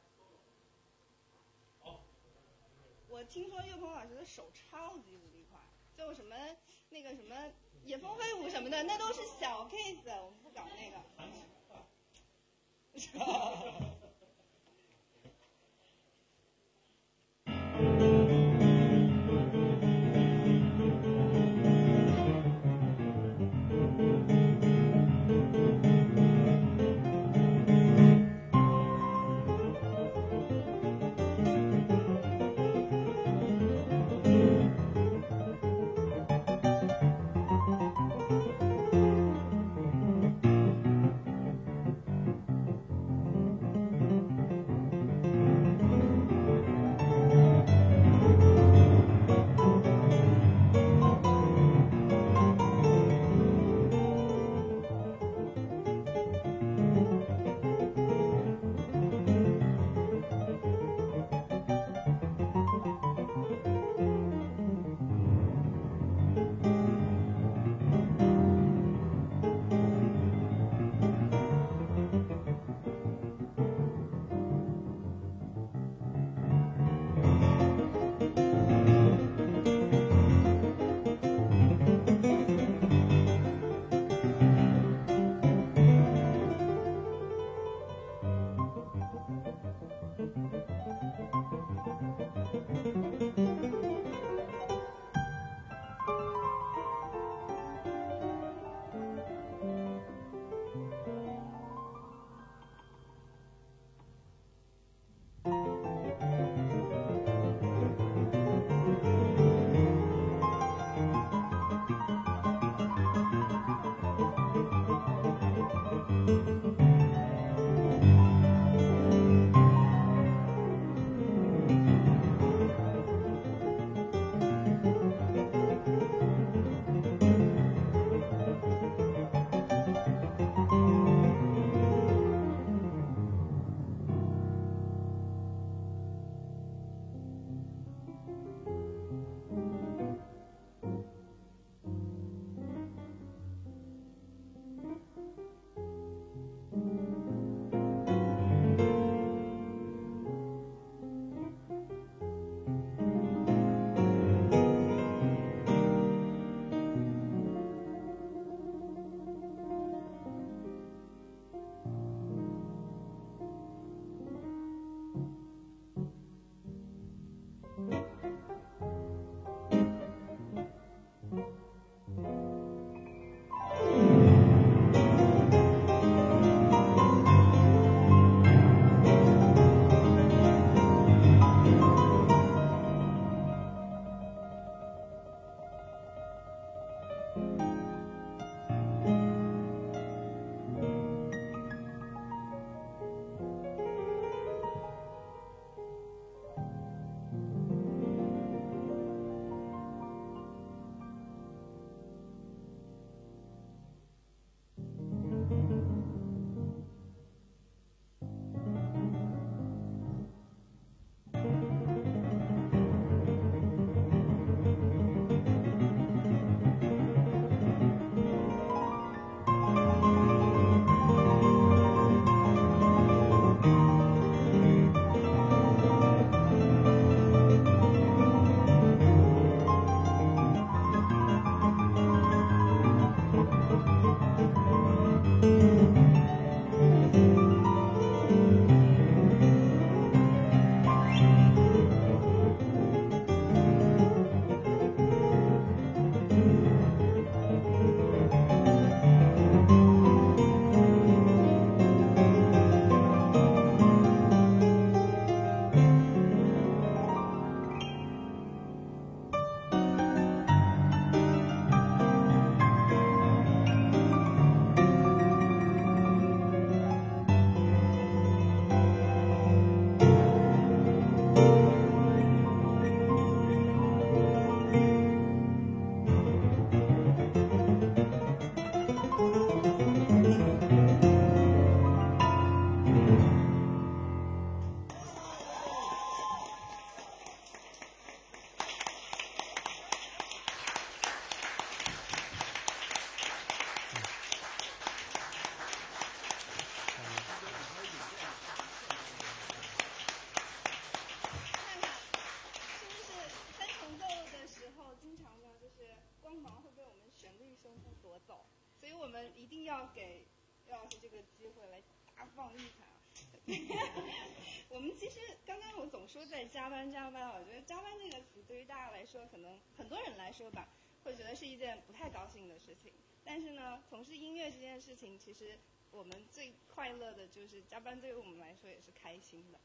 要给廖老师这个机会来大放异彩啊！[LAUGHS] 我们其实刚刚我总说在加班加班，我觉得加班这个词对于大家来说，可能很多人来说吧，会觉得是一件不太高兴的事情。但是呢，从事音乐这件事情，其实我们最快乐的就是加班，对于我们来说也是开心的。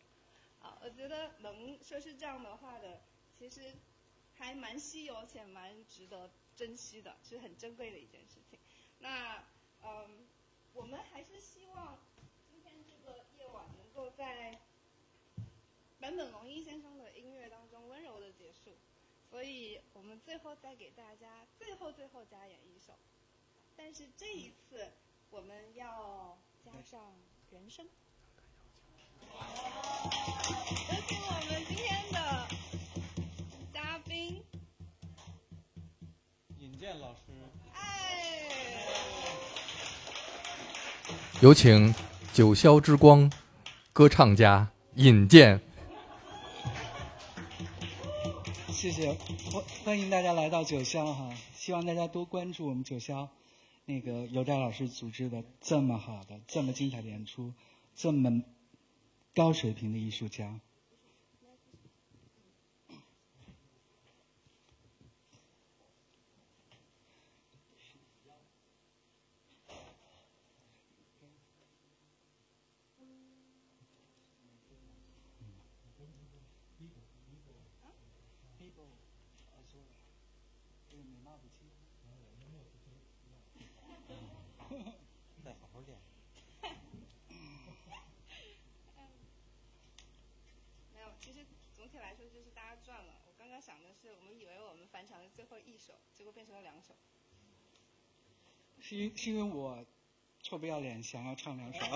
啊，我觉得能说是这样的话的，其实还蛮稀有且蛮值得珍惜的，是很珍贵的一件事情。那嗯，我们还是希望今天这个夜晚能够在坂本龙一先生的音乐当中温柔的结束，所以我们最后再给大家最后最后加演一首，但是这一次我们要加上人声。有请我们今天的嘉宾，尹健老师，有请九霄之光歌唱家尹健。谢谢，欢欢迎大家来到九霄哈，希望大家多关注我们九霄那个尤佳老师组织的这么好的、这么精彩的演出，这么高水平的艺术家。再好好练。没有，其实总体来说就是大家赚了。我刚刚想的是，我们以为我们返场的最后一首，结果变成了两首。是因是因为我臭不要脸，想要唱两首。[LAUGHS]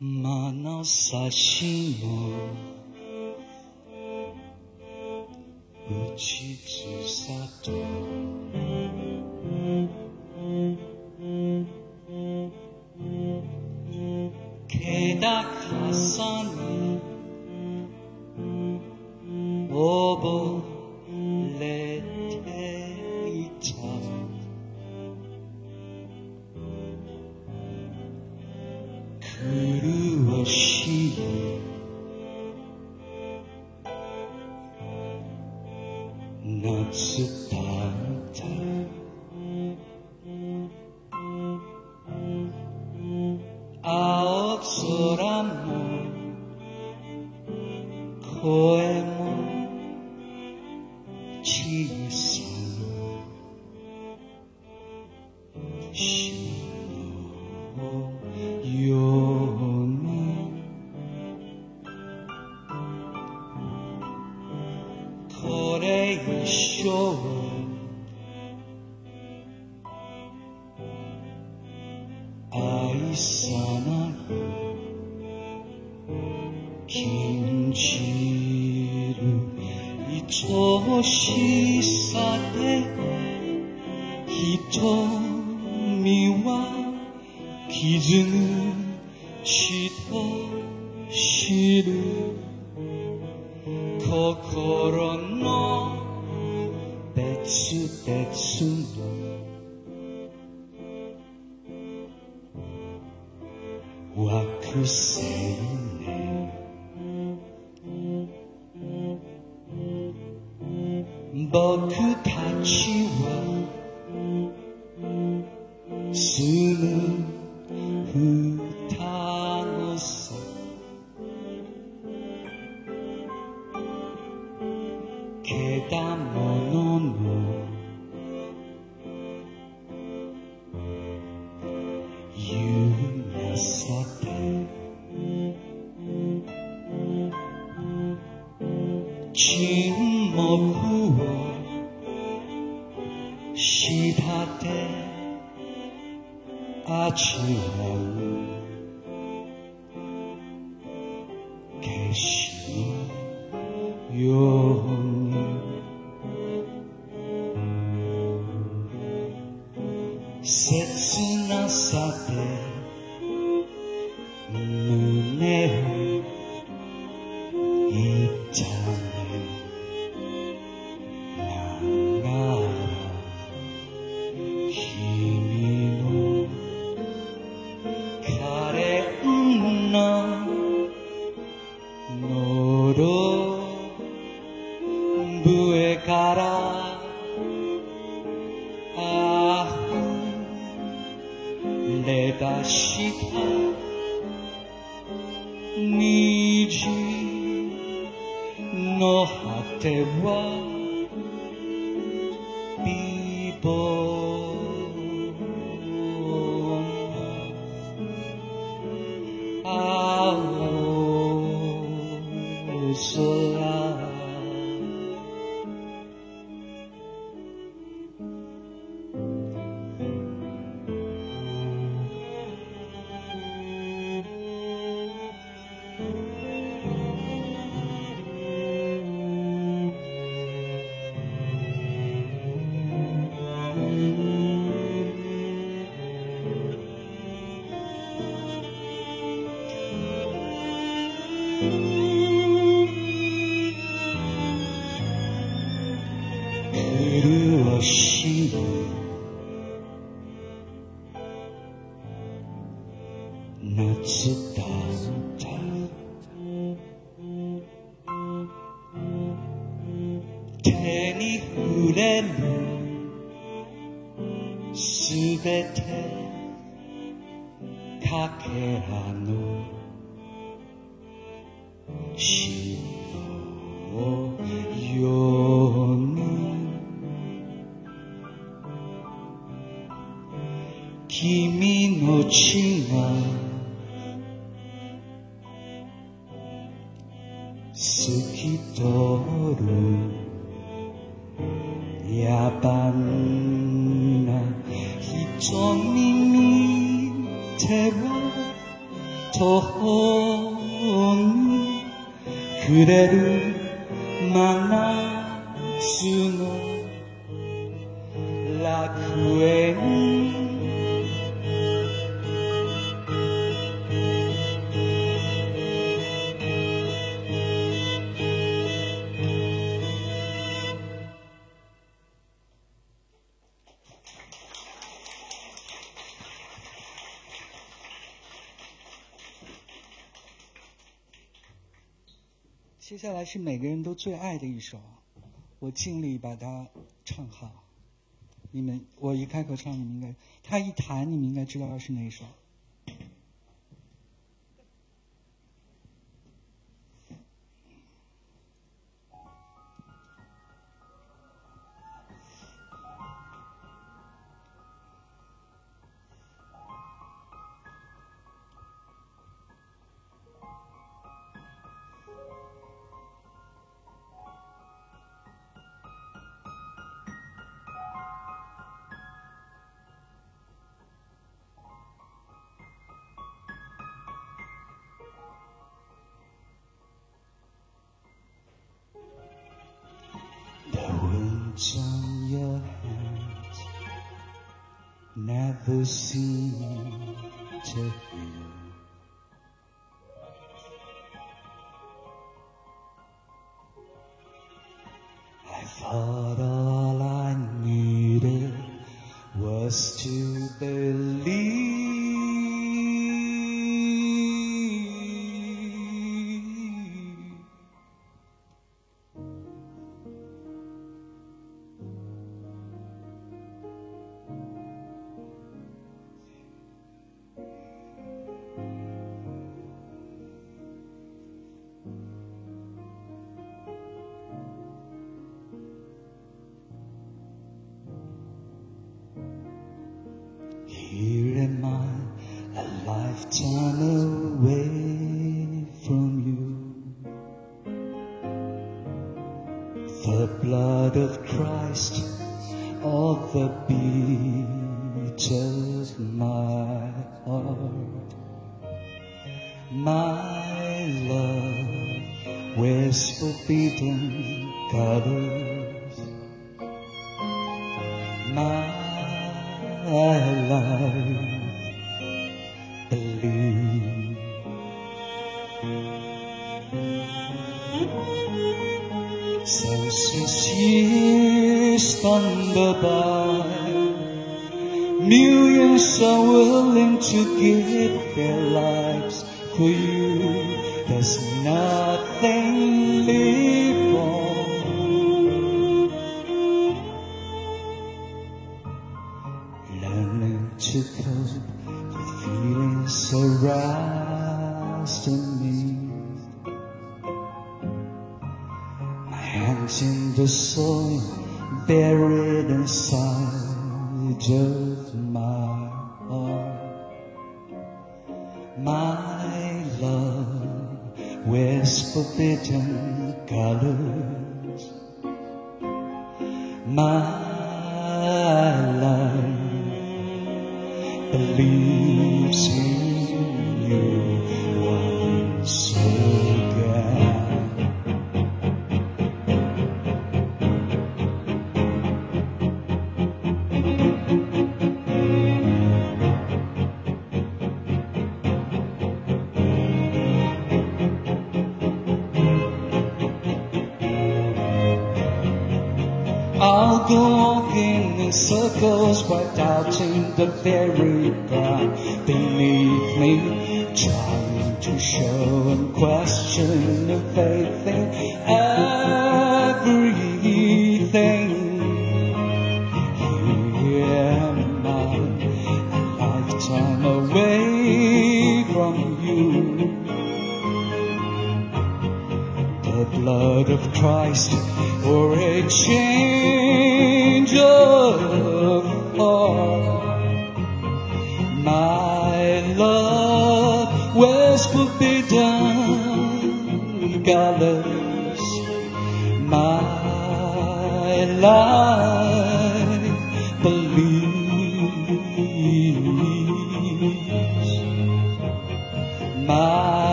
眼差しの打ちつさと気高さに しさで瞳は傷接下来是每个人都最爱的一首，我尽力把它唱好。你们，我一开口唱，你们应该；他一弹，你们应该知道是哪一首。可惜，这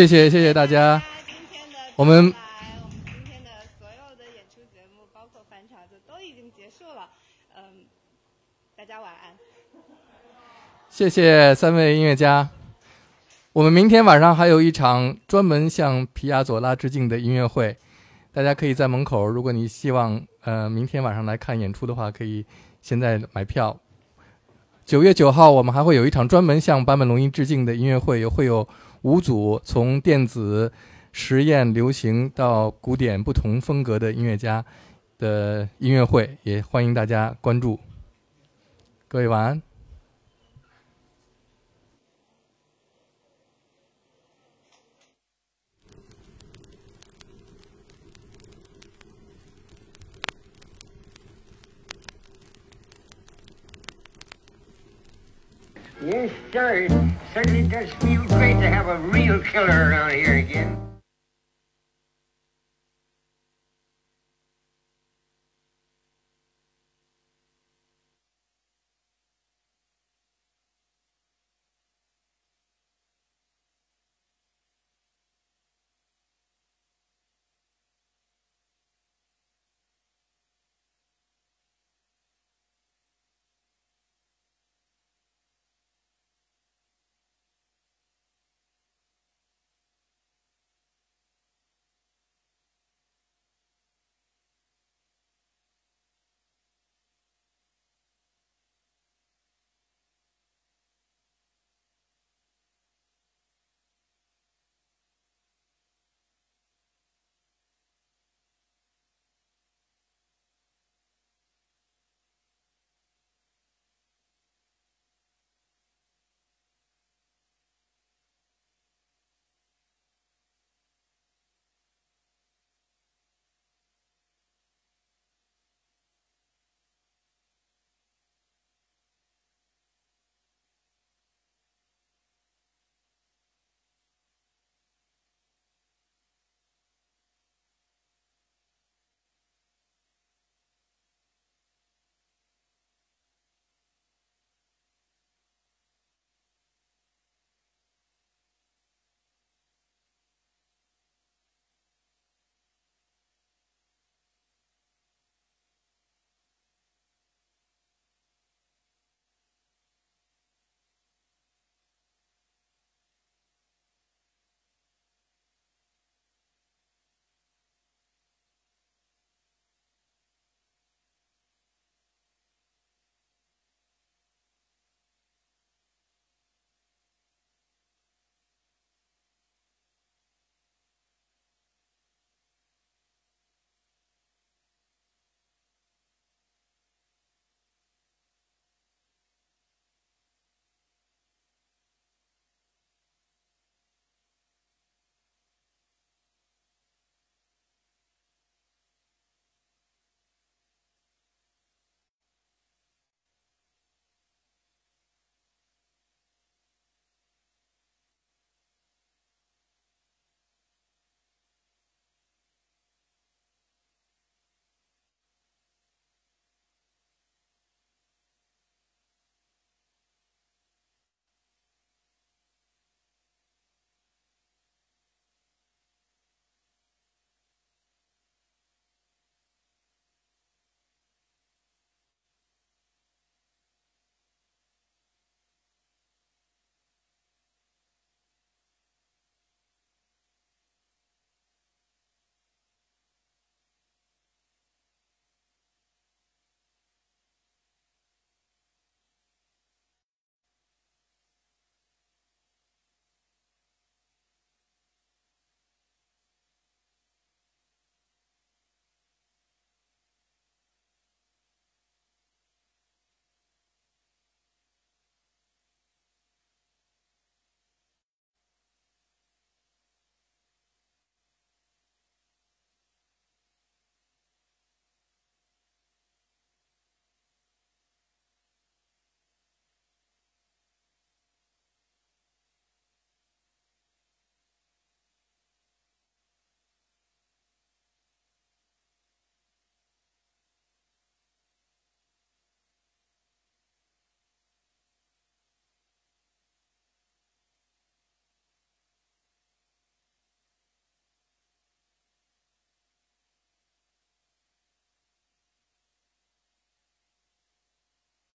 谢谢谢谢大家。今天的我们，我们今天的所有的演出节目，包括返场，就都已经结束了。嗯，大家晚安。谢谢三位音乐家。我们明天晚上还有一场专门向皮亚佐拉致敬的音乐会，大家可以在门口。如果你希望呃明天晚上来看演出的话，可以现在买票。九月九号，我们还会有一场专门向坂本龙一致敬的音乐会，会有五组从电子、实验、流行到古典不同风格的音乐家的音乐会，也欢迎大家关注。各位晚安。Yes, sir. It certainly does feel great to have a real killer around here again.